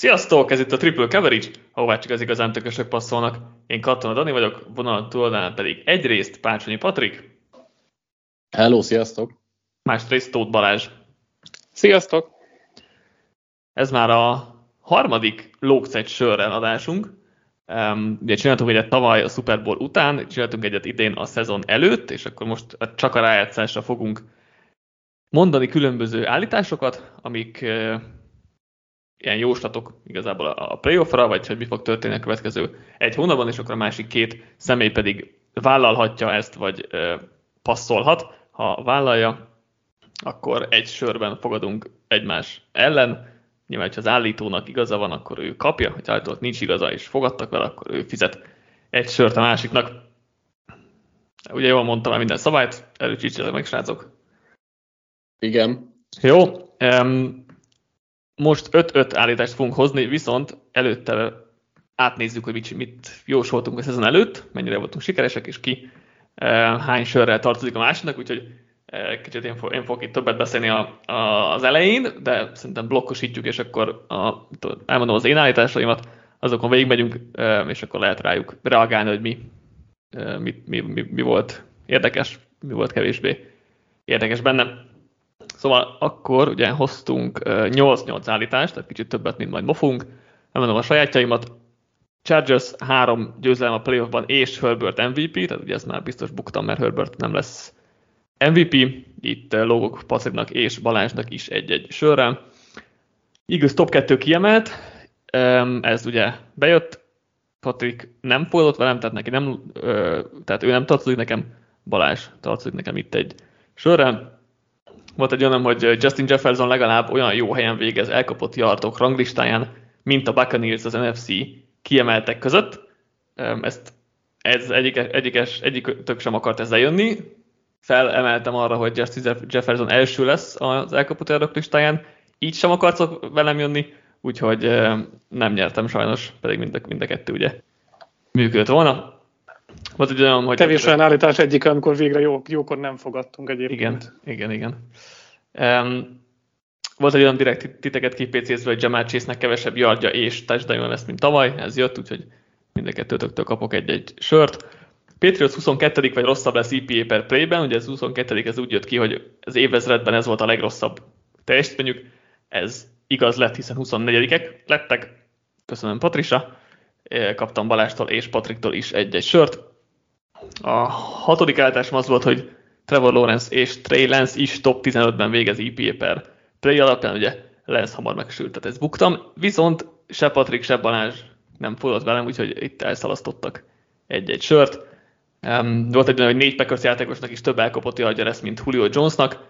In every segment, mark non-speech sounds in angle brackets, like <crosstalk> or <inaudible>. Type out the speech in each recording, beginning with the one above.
Sziasztok, ez itt a Triple Coverage, ahová csak az igazán tökösök passzolnak. Én Katona Dani vagyok, vonal túloldalán pedig egyrészt Pácsonyi Patrik. Hello, sziasztok! Másrészt Tóth Balázs. Sziasztok! Ez már a harmadik Lókcegy sörrel adásunk. Um, ugye csináltunk egyet tavaly a Super Bowl után, csináltunk egyet idén a szezon előtt, és akkor most csak a rájátszásra fogunk mondani különböző állításokat, amik ilyen jóslatok igazából a playoffra, vagy hogy mi fog történni a következő egy hónapban, és akkor a másik két személy pedig vállalhatja ezt, vagy passzolhat. Ha vállalja, akkor egy sörben fogadunk egymás ellen. Nyilván, ha az állítónak igaza van, akkor ő kapja, ha állítónak nincs igaza, és fogadtak vele, akkor ő fizet egy sört a másiknak. Ugye jól mondtam már minden szabályt, előcsítsetek meg, srácok. Igen. Jó. Um, most 5-5 állítást fogunk hozni, viszont előtte átnézzük, hogy mit, mit jósoltunk a szezon előtt, mennyire voltunk sikeresek, és ki eh, hány sörrel tartozik a másiknak, úgyhogy eh, kicsit én, fog, én fogok itt többet beszélni a, a, az elején, de szerintem blokkosítjuk, és akkor a, elmondom az én állításaimat, azokon végigmegyünk, eh, és akkor lehet rájuk reagálni, hogy mi, mi, mi, mi, mi volt érdekes, mi volt kevésbé érdekes benne. Szóval akkor ugye hoztunk 8-8 állítást, tehát kicsit többet, mint majd mofunk. Elmondom a sajátjaimat. Chargers három győzelem a playoffban és Herbert MVP, tehát ugye ezt már biztos buktam, mert Herbert nem lesz MVP. Itt lógok Patriknak és Balázsnak is egy-egy sörrel. Eagles top 2 kiemelt, ez ugye bejött, Patrik nem fogadott velem, tehát neki nem, tehát ő nem tartozik nekem, Balázs tartozik nekem itt egy sörrel volt egy olyan, hogy Justin Jefferson legalább olyan jó helyen végez elkapott yardok ranglistáján, mint a Buccaneers az NFC kiemeltek között. Ezt ez egyik, egyikes, egyikük sem akart ezzel jönni. Felemeltem arra, hogy Justin Jefferson első lesz az elkapott yardok listáján. Így sem akartok velem jönni, úgyhogy nem nyertem sajnos, pedig mind a, mind a kettő ugye működött volna. Volt egy olyan, hogy... Kevés olyan állítás egyik, amikor végre jó, jókor nem fogadtunk egyébként. Igen, igen, igen. Um, volt egy olyan direkt titeket kipécézve, hogy Jamal Chase-nek kevesebb yardja és touchdown lesz, mint tavaly, ez jött, úgyhogy mind a kettőtöktől kapok egy-egy sört. Patriots 22 vagy rosszabb lesz EPA per playben, ugye ez 22 ez úgy jött ki, hogy az évezredben ez volt a legrosszabb teljesítményük, ez igaz lett, hiszen 24-ek lettek. Köszönöm Patrisa, kaptam Balástól és Patriktól is egy-egy sört. A hatodik állításom az volt, hogy Trevor Lawrence és Trey Lance is top 15-ben végez EPA per play alapján, ugye Lance hamar megsült, tehát ezt buktam, viszont se Patrick, se Balázs nem fordult velem, úgyhogy itt elszalasztottak egy-egy sört. Um, volt egy olyan, hogy négy Packers játékosnak is több elkapott yardja lesz, mint Julio Jonesnak.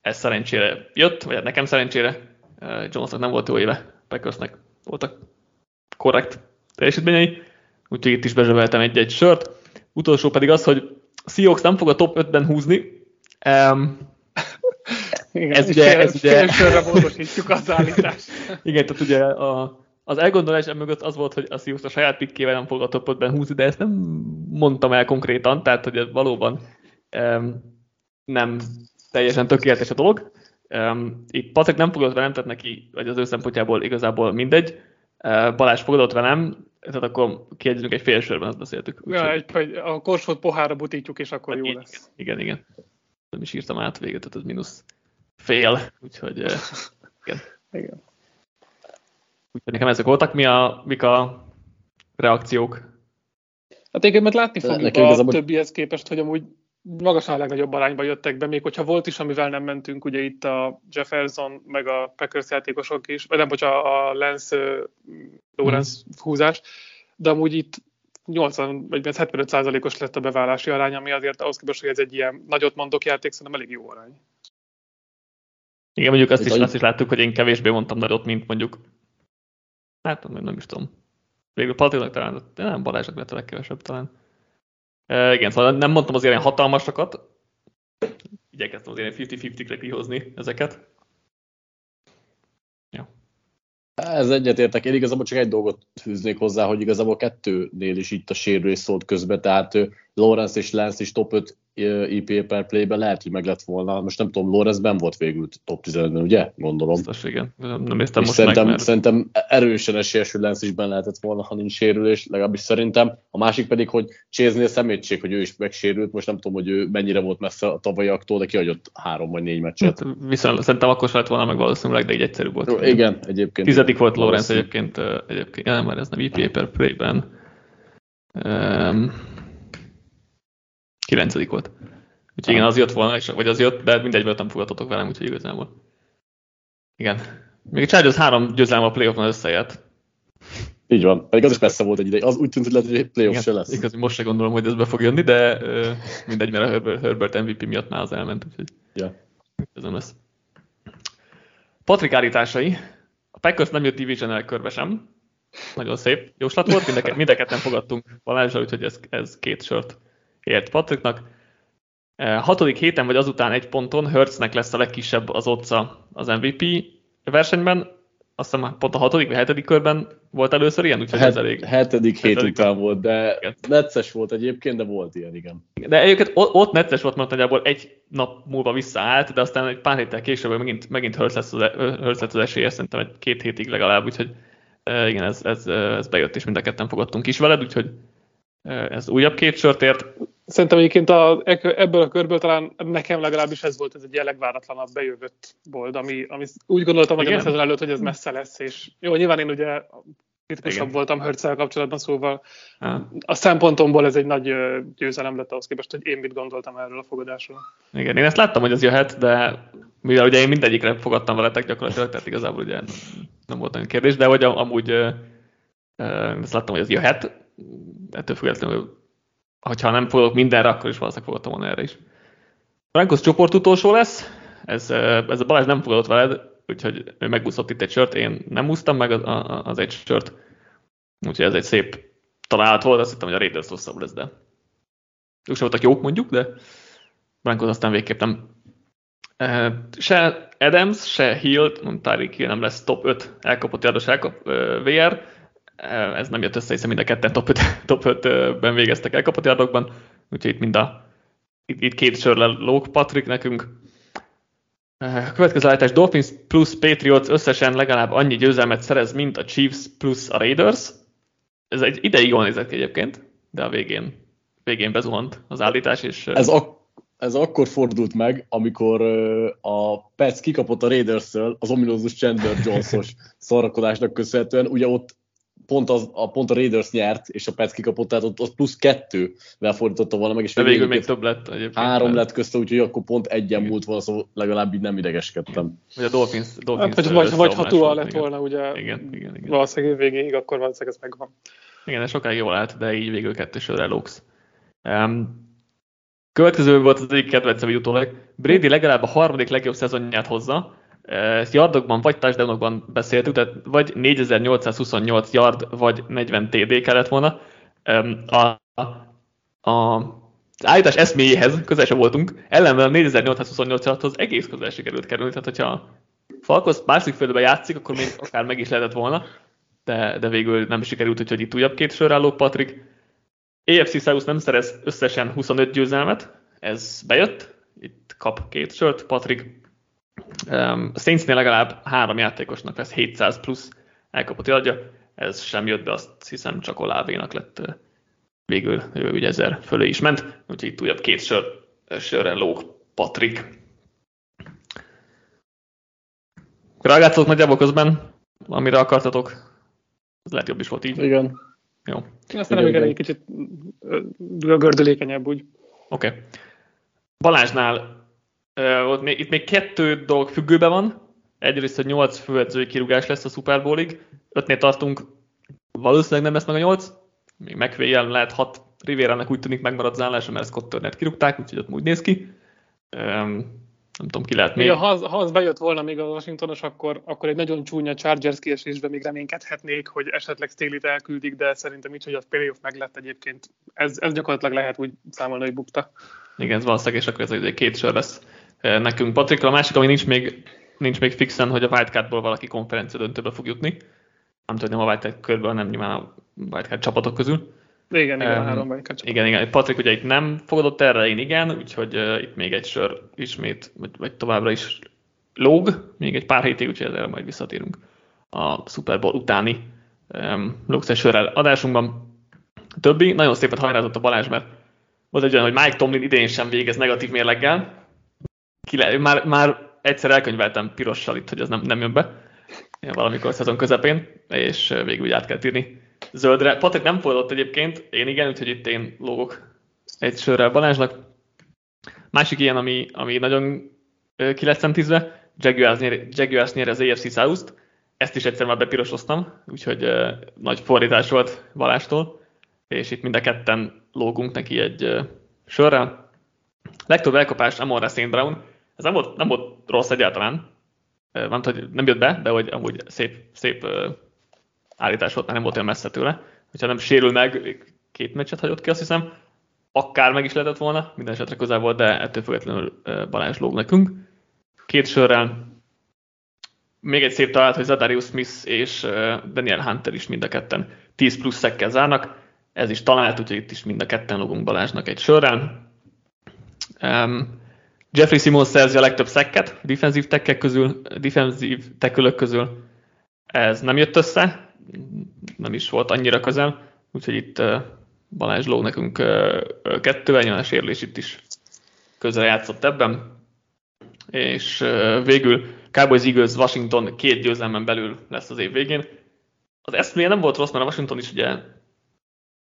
Ez szerencsére jött, vagy hát nekem szerencsére. Uh, Jonesnak nem volt jó éve, Packersnek voltak korrekt teljesítményei, úgyhogy itt is bezsöveltem egy-egy sört. Utolsó pedig az, hogy Seahawks nem fog a top 5-ben húzni. Um, igen, ez ugye, fél, ez ugye... Módosítjuk az állítást. <laughs> igen, tehát ugye a, az elgondolás mögött az volt, hogy a Seahawks a saját pikkével nem fog a top 5-ben húzni, de ezt nem mondtam el konkrétan, tehát hogy ez valóban um, nem teljesen tökéletes a dolog. Um, itt Patrik nem fogadott velem, tehát neki, vagy az ő szempontjából igazából mindegy. Uh, Balázs fogadott velem, tehát akkor kiegyezünk egy fél sörben, azt beszéltük. Ja, egy, hogy a korsót pohára butítjuk, és akkor hát jó lesz. Igen, igen. Nem is írtam át véget, tehát ez mínusz fél, úgyhogy <laughs> igen. igen. Úgyhogy nekem ezek voltak. Mi a, mik a reakciók? Hát igen, mert látni fogjuk a többihez képest, hogy amúgy magasan a legnagyobb arányba jöttek be, még hogyha volt is, amivel nem mentünk, ugye itt a Jefferson, meg a Packers játékosok is, vagy nem, bocsánat, a Lance Lawrence mm. húzás, de amúgy itt 80 vagy 75 százalékos lett a bevállási arány, ami azért ahhoz képest, hogy ez egy ilyen nagyot mondok játék, szerintem elég jó arány. Igen, mondjuk azt is, azt is láttuk, hogy én kevésbé mondtam nagyot, mint mondjuk, hát nem, nem is tudom. Végül Patricknak talán, de nem Balázsnak lett a legkevesebb talán. Igen, szóval nem mondtam az ilyen hatalmasakat, igyekeztem az ilyen 50-50-re kihozni ezeket. Ez egyetértek, én igazából csak egy dolgot fűznék hozzá, hogy igazából kettőnél is itt a sérülés szólt közbe, tehát Lawrence és Lance is top 5 IP per play-ben lehet, hogy meg lett volna. Most nem tudom, Lorenzben volt végül top 15-ben, ugye? Gondolom. Biztos, igen. Nem néztem most szerintem, meg, mert... szerintem erősen esélyes, hogy Lance is benne lehetett volna, ha nincs sérülés, legalábbis szerintem. A másik pedig, hogy Chase-nél szemétség, hogy ő is megsérült. Most nem tudom, hogy ő mennyire volt messze a tavalyaktól, de kiadott három vagy négy meccset. Hát, viszont szerintem akkor lett volna meg valószínűleg, de egy egyszerű volt. Jó, igen, egyébként. Tizedik volt Lorenz egyébként, egyébként, nem, mert ez nem IP per play-ben. Um, kilencedik volt. Úgyhogy igen, az jött volna, és, vagy az jött, de mindegy, nem fogadtatok velem, úgyhogy igazából. Igen. Még a Chargers három győzelme a playoffon összejött. Így van, pedig az is messze volt egy ideig. Az úgy tűnt, hogy lehet, hogy playoff Igen, se lesz. Igaz, most se gondolom, hogy ez be fog jönni, de uh, mindegy, mert a Herbert, Herbert MVP miatt már az elment, úgyhogy yeah. ez nem lesz. Patrik állításai. A Packers nem jött division körbe sem. Nagyon szép jóslat volt, mindeket, mindeket nem fogadtunk Balázsra, úgyhogy ez, ez két sört ért Patriknak. Hatodik héten vagy azután egy ponton Hertznek lesz a legkisebb az otca az MVP versenyben. Azt hiszem pont a hatodik vagy hetedik körben volt először ilyen, úgyhogy het, ez elég. Hetedik hét hetedik után volt, de igen. necces volt egyébként, de volt ilyen, igen. De egyébként ott necces volt, mert nagyjából egy nap múlva visszaállt, de aztán egy pár héttel később megint, megint Hertz lesz az, Hertz lesz az esélye, szerintem egy két hétig legalább, úgyhogy igen, ez, ez, ez bejött, és mind a ketten fogadtunk is veled, úgyhogy ez újabb két sört ért. Szerintem egyébként a, ebből a körből talán nekem legalábbis ez volt ez egy legváratlanabb bejövött bold, ami, ami úgy gondoltam, hogy a szezon előtt, hogy ez messze lesz, és jó, nyilván én ugye kritikusabb voltam Hörtszel kapcsolatban, szóval ha. a szempontomból ez egy nagy győzelem lett ahhoz képest, hogy én mit gondoltam erről a fogadásról. Igen, én ezt láttam, hogy ez jöhet, de mivel ugye én mindegyikre fogadtam veletek gyakorlatilag, tehát igazából ugye nem volt olyan kérdés, de hogy amúgy ezt láttam, hogy ez jöhet, ettől függetlenül hogyha nem fogadok mindenre, akkor is valószínűleg fogadtam volna erre is. Frankos csoport utolsó lesz, ez, ez a Balázs nem fogadott veled, úgyhogy ő megúszott itt egy sört, én nem úsztam meg az, az egy sört, úgyhogy ez egy szép találat volt, azt hittem, hogy a Raiders rosszabb lesz, de ők sem voltak jók mondjuk, de Broncos aztán végképp nem. Se Adams, se Hill, Tyreek Hill nem lesz top 5 elkapott yardos elkap, VR, ez nem jött össze, hiszen mind a ketten top, 5, <laughs> top 5-ben végeztek el kapatjardokban, úgyhogy itt mind a, itt, itt két sörle lók Patrick nekünk. Következő állítás Dolphins plus Patriots összesen legalább annyi győzelmet szerez, mint a Chiefs plus a Raiders. Ez egy ideig jól nézett egyébként, de a végén, végén bezuhant az állítás. És, ez, ak- ez akkor fordult meg, amikor a Pets kikapott a Raiders-től az ominózus Chandler Jones-os szórakozásnak köszönhetően. Ugye ott pont, az, a, pont a Raiders nyert, és a Pets kikapott, tehát ott, ott plusz kettővel fordította volna meg, és De végül még több lett egyébként. Három lett közte, úgyhogy akkor pont egyen múlt volna, szóval legalább így nem idegeskedtem. Vagy a Dolphins, Dolphins hát, vagy, vagy ha Tua lett igen. volna, ugye igen, igen, igen. valószínűleg végéig, akkor valószínűleg ez megvan. Igen, ez sokáig jól állt, de így végül kettősörre lóksz. Um, következő volt az egyik kedvencem utólag. Brady legalább a harmadik legjobb szezonját hozza, ezt yardokban vagy touchdownokban beszéltük, tehát vagy 4828 yard, vagy 40 TD kellett volna. A, a, az állítás eszméjéhez közel sem voltunk, ellenben a 4828 yardhoz egész közel sikerült kerülni, tehát hogyha Falkosz másik földbe játszik, akkor még akár meg is lehetett volna, de, de végül nem sikerült, úgyhogy itt újabb két sör Patrik. AFC South nem szerez összesen 25 győzelmet, ez bejött, itt kap két sört, Patrik a Saintsnél legalább három játékosnak lesz 700 plusz elkapott adja, ez sem jött be, azt hiszem csak Olávénak lett végül, ő ugye ezer fölé is ment, úgyhogy itt újabb két sör, sörre lóg Patrik. Reagáltatok nagyjából közben, amire akartatok? Ez lehet jobb is volt így. Igen. Jó. Aztán még egy kicsit gördülékenyebb úgy. Oké. Okay. Balázsnál ott még, itt még kettő dolog függőben van. Egyrészt, hogy 8 főedzői kirúgás lesz a Super Bowlig. Ötnél tartunk, valószínűleg nem lesz meg a 8. Még megvéjel lehet 6 Rivérának úgy tűnik megmarad az állása, mert Scott Turner kirúgták, úgyhogy ott úgy néz ki. Um, nem tudom, ki lehet még. ha, az, ha az bejött volna még a Washingtonos, akkor, akkor egy nagyon csúnya Chargers kiesésben még reménykedhetnék, hogy esetleg Staley-t elküldik, de szerintem így, hogy a playoff meg lett egyébként. Ez, ez gyakorlatilag lehet úgy számolni, hogy bukta. Igen, ez valószínűleg, és akkor ez egy két sor lesz nekünk. Patrik, a másik, ami nincs még, nincs még fixen, hogy a wildcardból valaki konferencia döntőbe fog jutni. Nem tudom, nem a wildcard körből, nem nyilván a wildcard csapatok közül. Igen, igen, um, három Igen, igen. Patrik ugye itt nem fogadott erre, én igen, úgyhogy uh, itt még egy sör ismét, vagy, vagy továbbra is lóg, még egy pár hétig, úgyhogy erre majd visszatérünk a Super Bowl utáni um, sörrel adásunkban. Többi, nagyon szépen hajrázott a Balázs, mert volt egy olyan, hogy Mike Tomlin idén sem végez negatív mérleggel. Már, már egyszer elkönyveltem pirossal itt, hogy ez nem, nem jön be. Valamikor szezon közepén, és végül úgy át kell írni zöldre. Patrik nem fordult egyébként, én igen, úgyhogy itt én lógok egy sörrel Balázsnak. Másik ilyen, ami, ami nagyon ki lesz Jaguars nyer, Jaguars nyer az AFC South-t, ezt is egyszer már bepirosoztam, úgyhogy uh, nagy fordítás volt Balástól, és itt mind a ketten lógunk neki egy uh, sörrel. Legtöbb elkapás Amon St. Brown, ez nem volt, nem volt rossz egyáltalán, nem, hogy nem jött be, de hogy amúgy szép, szép állítás volt, mert nem volt olyan messze tőle. Hogyha nem sérül meg, két meccset hagyott ki, azt hiszem, akár meg is lehetett volna, minden esetre közel volt, de ettől függetlenül Balázs lóg nekünk. Két sörrel, még egy szép találat, hogy Zadarius Smith és Daniel Hunter is mind a ketten 10 plusz szekkel zárnak. Ez is talált, úgyhogy itt is mind a ketten logunk Balázsnak egy sörrel. Um, Jeffrey Simmons szerzi a legtöbb szekket defenzív tekkek közül, defenzív tekülök közül. Ez nem jött össze, nem is volt annyira közel, úgyhogy itt Balázs lóg nekünk kettővel, nyilván sérülés itt is közel játszott ebben. És végül Cowboys Eagles Washington két győzelmen belül lesz az év végén. Az eszméje nem volt rossz, mert a Washington is ugye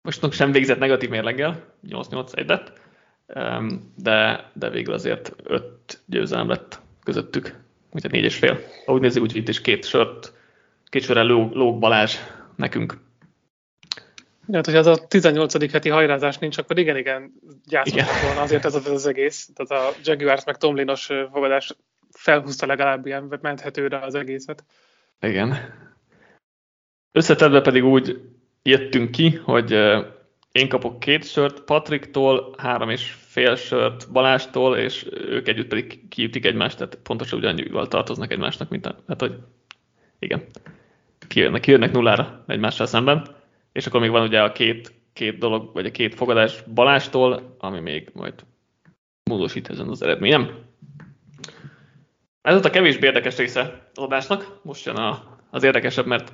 Washington sem végzett negatív mérleggel, 8-8 lett, de, de végül azért 5 győzelem lett közöttük, úgyhogy négy és fél. Ahogy nézzük, úgy itt is két sört, két sörrel lóg, lóg Balázs nekünk. Hát, hogy az a 18. heti hajrázás nincs, akkor igen, igen, gyászolhat volna azért ez az, az egész. Tehát a Jaguars meg Tomlinos fogadás felhúzta legalább ilyen menthetőre az egészet. Igen. Összetedve pedig úgy jöttünk ki, hogy én kapok két sört Patriktól, három és fél sört Balástól, és ők együtt pedig kiütik egymást, tehát pontosan ugyanannyival tartoznak egymásnak, mint a, hát hogy igen, kijönnek, kijönnek nullára egymással szemben, és akkor még van ugye a két, két dolog, vagy a két fogadás Balástól, ami még majd módosít ezen az eredményem. Ez ott a kevésbé érdekes része az adásnak. Most jön a, az érdekesebb, mert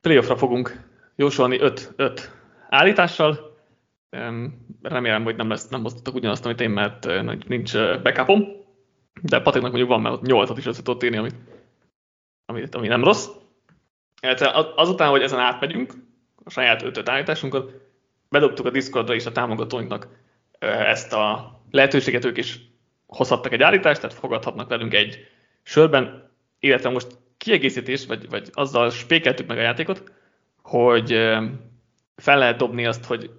playoffra fogunk jósolni 5-5 állítással. Remélem, hogy nem, lesz, nem hoztatok ugyanazt, amit én, mert nincs backupom. De Patriknak mondjuk van, mert ott 8 is össze tudott írni, ami, ami, ami nem rossz. Azután, hogy ezen átmegyünk, a saját 5 állításunkat, bedobtuk a Discordra is a támogatóinknak ezt a lehetőséget, ők is hozhattak egy állítást, tehát fogadhatnak velünk egy sörben, illetve most kiegészítés, vagy, vagy azzal spékeltük meg a játékot, hogy fel lehet dobni azt, hogy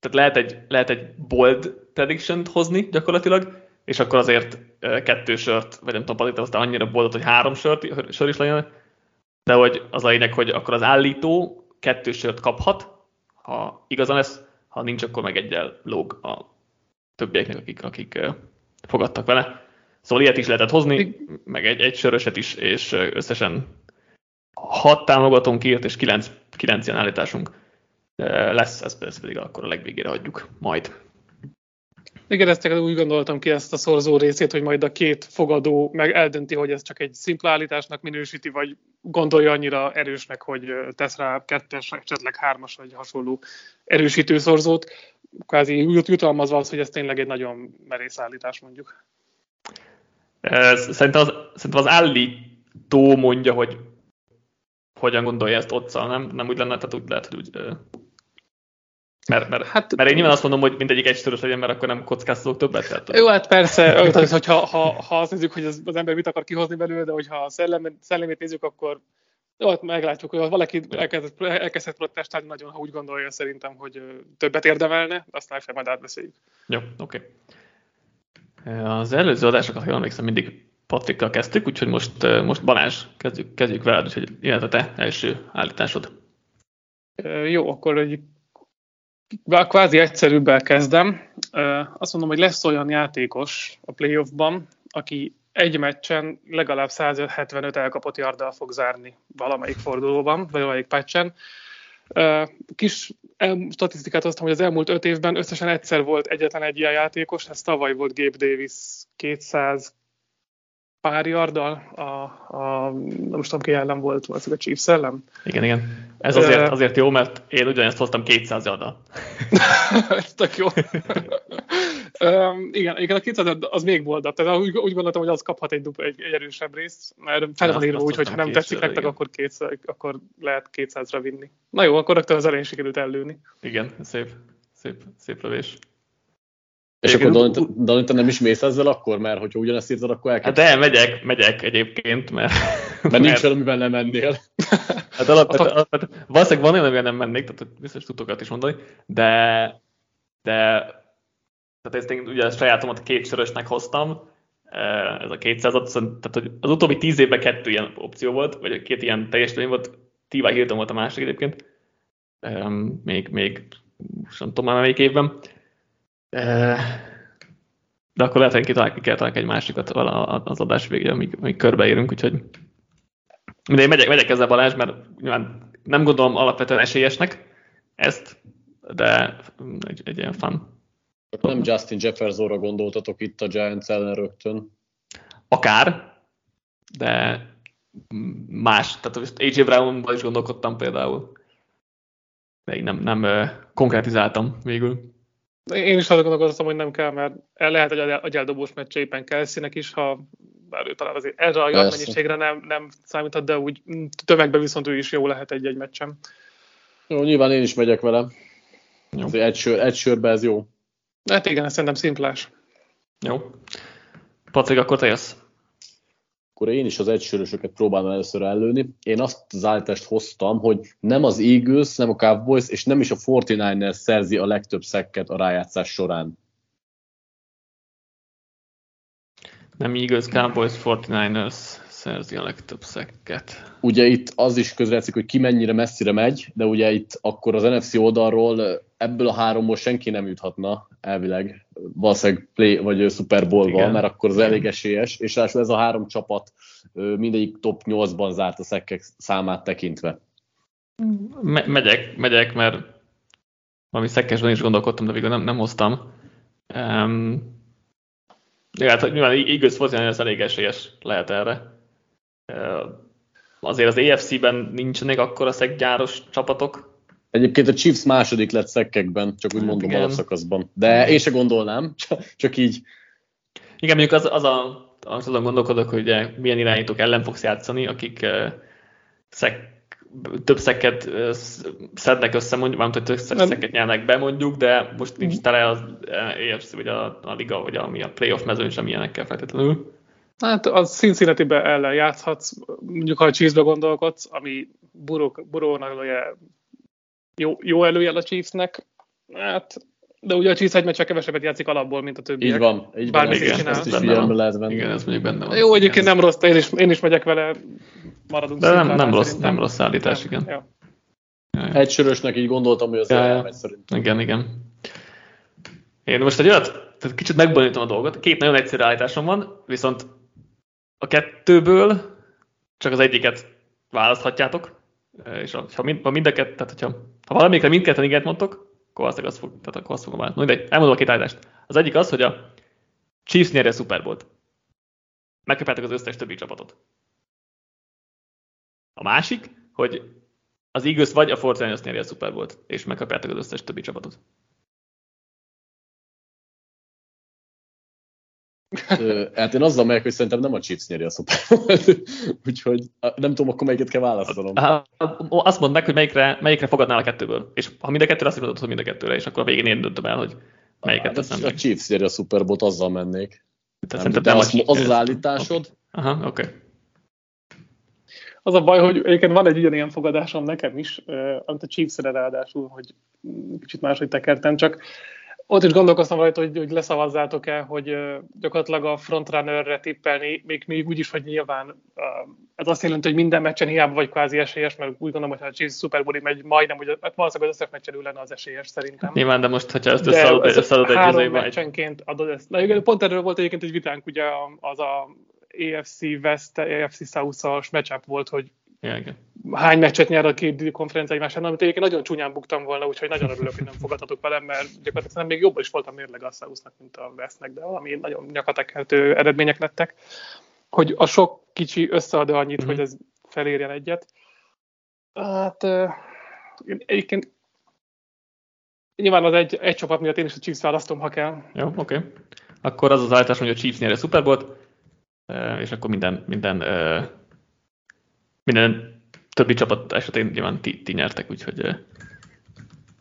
tehát lehet egy, lehet egy bold prediction hozni gyakorlatilag, és akkor azért kettő sört, vagy nem tudom, Palita aztán annyira boldott, hogy három sört, sör is legyen, de hogy az a lényeg, hogy akkor az állító kettő sört kaphat, ha igazán lesz, ha nincs, akkor meg egyel lóg a többieknek, akik, akik fogadtak vele. Szóval ilyet is lehetett hozni, meg egy, egy söröset is, és összesen hat támogatónk írt, és kilenc, kilenc ilyen állításunk lesz, ezt, ezt pedig akkor a legvégére hagyjuk majd. Igen, ezt úgy gondoltam ki ezt a szorzó részét, hogy majd a két fogadó meg eldönti, hogy ez csak egy szimpla állításnak minősíti, vagy gondolja annyira erősnek, hogy tesz rá kettes, esetleg hármas, vagy hasonló erősítő szorzót kvázi jutalmazva az, hogy ez tényleg egy nagyon merész állítás mondjuk. Szerintem az, szerintem az állító mondja, hogy hogyan gondolja ezt otccal, nem, nem úgy lenne, tehát úgy lehet, hogy úgy, mert, mert, hát, mert én nyilván azt mondom, hogy mindegyik egy sörös legyen, mert akkor nem kockáztatok többet. Tehát, jó, hát persze, hogyha ha, ha azt nézzük, hogy az, az ember mit akar kihozni belőle, de hogyha a szellem, szellemét nézzük, akkor jó, hát meglátjuk, hogy valaki elkezdett, elkezdett protestálni nagyon, ha úgy gondolja szerintem, hogy többet érdemelne, aztán fel majd átbeszéljük. Jó, oké. Okay. Az előző adásokat, ha jól emlékszem, mindig Patrikkal kezdtük, úgyhogy most, most Balázs, kezdjük, kezdjük veled, úgyhogy jöhet a te első állításod. Jó, akkor egy kvázi egyszerűbbel kezdem. Azt mondom, hogy lesz olyan játékos a playoffban, aki egy meccsen legalább 175 elkapott yarddal fog zárni valamelyik fordulóban, vagy valamelyik patchen. Kis statisztikát hoztam, hogy az elmúlt öt évben összesen egyszer volt egyetlen egy ilyen játékos, ez tavaly volt Gabe Davis 200 pár yarddal, a, a, nem tudom ki ellen volt, valószínűleg a Chiefs ellen. Igen, igen. Ez azért, azért jó, mert én ugyanezt hoztam 200 yarddal. Ez <laughs> tök jó. um, igen, igen, a 200 az még boldabb. Tehát úgy, úgy gondoltam, hogy az kaphat egy, egy, egy erősebb részt, mert fel van írva úgy, hogy ha nem tetszik nektek, akkor, 200, akkor lehet 200-ra vinni. Na jó, akkor rögtön az elején sikerült ellőni. Igen, szép, szép, szép lövés. És akkor Dani, te nem is mész ezzel akkor, mert hogyha ugyanezt írtad, akkor el Hát de, megyek, megyek egyébként, mert... Mert, mert nincs valamivel nem mennél. <laughs> Hát alapvetően, alapvetően, valószínűleg van olyan, amivel nem mennék, tehát biztos tudtok is mondani, de, de tehát ezt én ugye a sajátomat két sörösnek hoztam, eh, ez a 200 tehát hogy az utóbbi tíz évben kettő ilyen opció volt, vagy két ilyen teljesítmény volt, Tivá Hilton volt a másik egyébként, még, még sem tudom már melyik évben, de akkor lehet, hogy kitalálni kell találni egy másikat az adás végén, amíg, amíg körbeérünk, úgyhogy mindegy, megyek, megyek ezzel Balázs, mert nyilván nem gondolom alapvetően esélyesnek ezt, de egy, egy ilyen fan. Nem Justin Jeffersonra gondoltatok itt a Giants ellen rögtön? Akár, de más. Tehát AJ Brownban is gondolkodtam például. De én nem, nem konkrétizáltam végül. Én is azon gondolkoztam, hogy nem kell, mert el lehet egy agyeldobós meccs éppen Kelsey-nek is, ha bár ő talán azért erre a mennyiségre nem, nem számíthat, de úgy tömegben viszont ő is jó lehet egy-egy meccsem. Jó, nyilván én is megyek vele. Jó. Egy, sör, egy sörbe ez jó. Hát igen, ez szerintem szimplás. Jó. Patrik, akkor te jössz akkor én is az egysörösöket próbálom először ellőni. Én azt az állítást hoztam, hogy nem az Eagles, nem a Cowboys, és nem is a 49ers szerzi a legtöbb szekket a rájátszás során. Nem Eagles, Cowboys, 49ers szerzi a legtöbb szekket. Ugye itt az is közrejátszik, hogy ki mennyire messzire megy, de ugye itt akkor az NFC oldalról ebből a háromból senki nem juthatna elvileg, valószínűleg play vagy Super Bowl-val, mert akkor az elég esélyes, és ráadásul ez a három csapat mindegyik top 8-ban zárt a szekkek számát tekintve. Me- megyek, megyek, mert valami szekkesben is gondolkodtam, de végül nem, nem hoztam. Um, de hát nyilván igaz hogy ez elég esélyes lehet erre. Azért az AFC-ben nincsenek akkor a szekgyáros csapatok, Egyébként a Chiefs második lett szekkekben, csak úgy hát mondom a szakaszban. De én se gondolnám, csak így. Igen, mondjuk az, az a, az azon gondolkodok, hogy ugye milyen irányítók ellen fogsz játszani, akik uh, szek, több szeket uh, szednek össze, mondjuk, nem hogy több szeket nyernek be mondjuk, de most nincs tele az EFC, vagy a, a liga, vagy ami a playoff mezőn sem ilyenekkel feltétlenül. Hát az cincinnati ellen játszhatsz, mondjuk ha a Chiefs-be gondolkodsz, ami burónak jó, jó előjel a Chiefsnek, hát, de ugye a Chiefs egy meccsen kevesebbet játszik alapból, mint a többiek. Így van, így van, ez, igen, ezt is figyelembe lehet venni. Igen, ez mondjuk benne van. Jó, egyébként nem rossz, én is, én is megyek vele, maradunk De nem, nem, rossz, nem rossz állítás, igen. Ja. Ja, ja. Egy sörösnek így gondoltam, hogy az ja, elmegy szerintem. Igen, igen. Én most egy olyat, tehát kicsit megbonyolítom a dolgot. Két nagyon egyszerű állításom van, viszont a kettőből csak az egyiket választhatjátok és ha, mind, ha mind a kett, tehát hogyha, ha valamikre mindketten igent mondtok, akkor valószínűleg azt, fog, tehát akkor azt fogom változni. Mindegy, elmondom a két állítást. Az egyik az, hogy a Chiefs nyerje a Super Bowl-t. Megkapjátok az összes többi csapatot. A másik, hogy az Eagles vagy a Fortnite nyerje a Super Bowl-t, és megkapjátok az összes többi csapatot. Hát én azzal megyek, hogy szerintem nem a Chiefs nyeri a Super <laughs> Úgyhogy nem tudom, akkor melyiket kell választanom. Azt mondd meg, hogy melyikre, melyikre fogadnál a kettőből. És ha mind a kettőre, azt mondod, hogy mind a kettőre, és akkor a végén én döntöm el, hogy melyiket teszem A Chiefs nyeri a Super Bowl-t, azzal mennék. Nem, de nem az, az az állításod. Okay. Aha, oké. Okay. Az a baj, hogy egyébként van egy ugyanilyen fogadásom nekem is, amit a Chiefs-re ráadásul, hogy kicsit máshogy tekertem, csak ott is gondolkoztam rajta, hogy, hogy leszavazzátok-e, hogy gyakorlatilag a frontrunnerre tippelni, még, még úgy is, hogy nyilván ez azt jelenti, hogy minden meccsen hiába vagy kvázi esélyes, mert úgy gondolom, hogy ha a Chiefs Super Bowl megy majdnem, hogy hát valószínűleg az összes meccsen lenne az esélyes szerintem. Nyilván, de most, hogyha ezt összeadod, ez összeadod egy három meccsenként adod ezt. Na, igen, pont erről volt egyébként egy vitánk, ugye az a AFC West, AFC South-as matchup volt, hogy igen. Hány meccset nyer a két konferencia egymásán, amit egyébként nagyon csúnyán buktam volna, úgyhogy nagyon örülök, hogy nem fogadhatok velem, mert gyakorlatilag még jobban is volt a mérleg a mint a Vesznek, de valami nagyon nyakatekeltő eredmények lettek. Hogy a sok kicsi összead annyit, mm-hmm. hogy ez felérjen egyet. Hát én egyébként nyilván az egy, egy csapat miatt én is a Chiefs választom, ha kell. Jó, oké. Okay. Akkor az az állítás, hogy a Chiefs nyer a Super Bowl-t, és akkor minden, minden, minden többi csapat esetén nyilván ti, ti nyertek, úgyhogy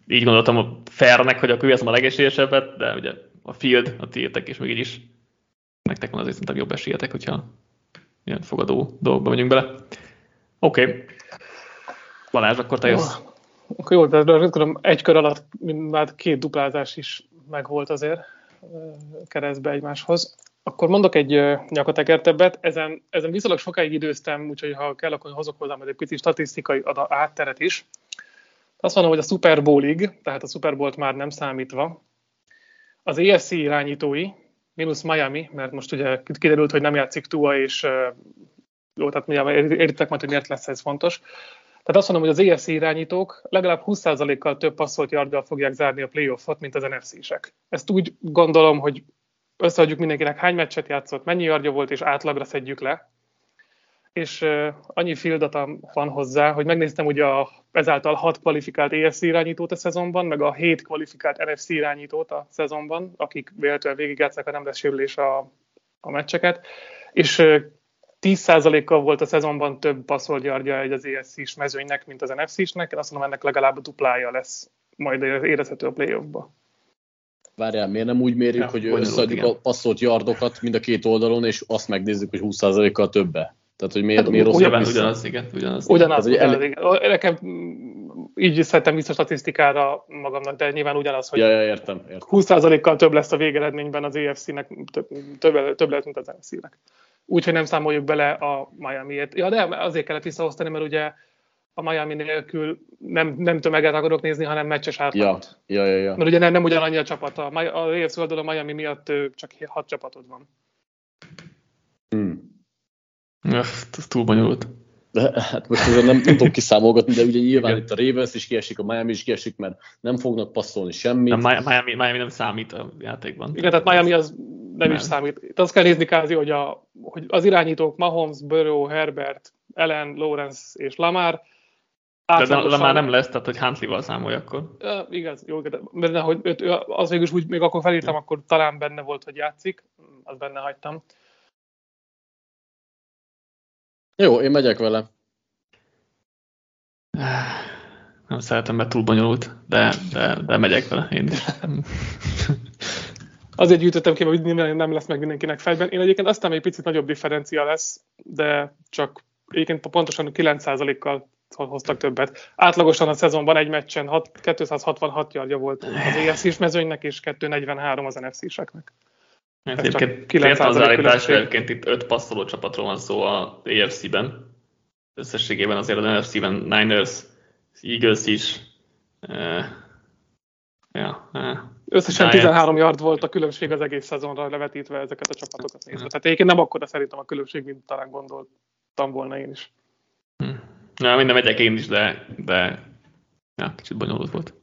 így gondoltam a fairnek, hogy akkor a legesélyesebbet, de ugye a field, a tiétek, és még így is nektek van azért szerintem jobb esélyetek, hogyha ilyen fogadó dolgokba megyünk bele. Oké. Okay. Balázs, akkor te jössz. Akkor jó, de tudom, egy kör alatt már két duplázás is megvolt azért keresztbe egymáshoz. Akkor mondok egy nyakatekertebbet, ezen, ezen viszonylag sokáig időztem, úgyhogy ha kell, akkor hozok hozzá egy pici statisztikai átteret is. Azt mondom, hogy a Super Bowlig, tehát a Super Bowl-t már nem számítva, az ESC irányítói, mínusz Miami, mert most ugye kiderült, hogy nem játszik Tua, és jó, tehát értek majd, hogy miért lesz ez fontos. Tehát azt mondom, hogy az EFC irányítók legalább 20%-kal több passzolt yarddal fogják zárni a playoffot, mint az NFC-sek. Ezt úgy gondolom, hogy összeadjuk mindenkinek hány meccset játszott, mennyi yardja volt, és átlagra szedjük le. És annyi field van hozzá, hogy megnéztem ugye a, ezáltal hat kvalifikált EFC irányítót a szezonban, meg a hét kvalifikált NFC irányítót a szezonban, akik véletlenül végigjátszák, a nem lesz sérülés a, a meccseket. És uh, 10%-kal volt a szezonban több passzolt egy az ESC-s mezőnynek, mint az NFC-snek. Én azt mondom, ennek legalább a duplája lesz majd érezhető a playoffba. Várjál, miért nem úgy mérjük, ja, hogy összeadjuk a passzolt yardokat mind a két oldalon, és azt megnézzük, hogy 20%-kal többe? Tehát, hogy miért, hát, miért rossz ugyanaz, ugyanaz, igen. Ugyanaz, ugyanaz, ugyanaz, el... igen. Nekem így szedtem vissza statisztikára magamnak, de nyilván ugyanaz, hogy ja, ja, értem, értem. 20%-kal több lesz a végeredményben az EFC-nek, több, több, több lesz, mint az NFC-nek úgyhogy nem számoljuk bele a Miami-et. Ja, de azért kellett visszaosztani, mert ugye a Miami nélkül nem, nem tömeget akarok nézni, hanem meccses átlagot. Ja, ja, ja, ja. Mert ugye nem, nem ugyanannyi a csapat. A, a AFC a Miami miatt csak hat csapatod van. Hmm. Öff, ez túl bonyolult. De, hát most nem, nem tudom kiszámolgatni, de ugye nyilván Igen. itt a Ravens is kiesik, a Miami is kiesik, mert nem fognak passzolni semmit. Nem, Miami, Miami nem számít a játékban. Igen, tehát Miami az nem, nem. is számít. Itt azt kell nézni kázi, hogy, a, hogy az irányítók Mahomes, Burrow, Herbert, Ellen, Lawrence és Lamar de, de, de már nem lesz, tehát hogy Huntley-val számolj akkor. Uh, igaz, jó, de, de hogy őt, az végül is úgy, még akkor felírtam, ja. akkor talán benne volt, hogy játszik, azt benne hagytam. Jó, én megyek vele. Nem szeretem, mert túl bonyolult, de, de, de megyek vele én is. <laughs> Azért gyűjtöttem ki, hogy nem lesz meg mindenkinek fejben. Én egyébként aztán egy picit nagyobb differencia lesz, de csak egyébként pontosan 9%-kal hoztak többet. Átlagosan a szezonban egy meccsen 6, 266 yardja volt az EFC-s mezőnynek, és 243 az NFC-seknek. Egyébként az állítás, egyébként itt öt passzoló csapatról van szó a EFC-ben. Összességében azért az NFC-ben Niners, Eagles is. Uh, ja, uh, Összesen 13 yard volt a különbség az egész szezonra levetítve ezeket a csapatokat nézve. Tehát egyébként nem akkor szerintem a különbség, mint talán gondoltam volna én is. Na, minden megyek én is, de, de ja, kicsit bonyolult volt.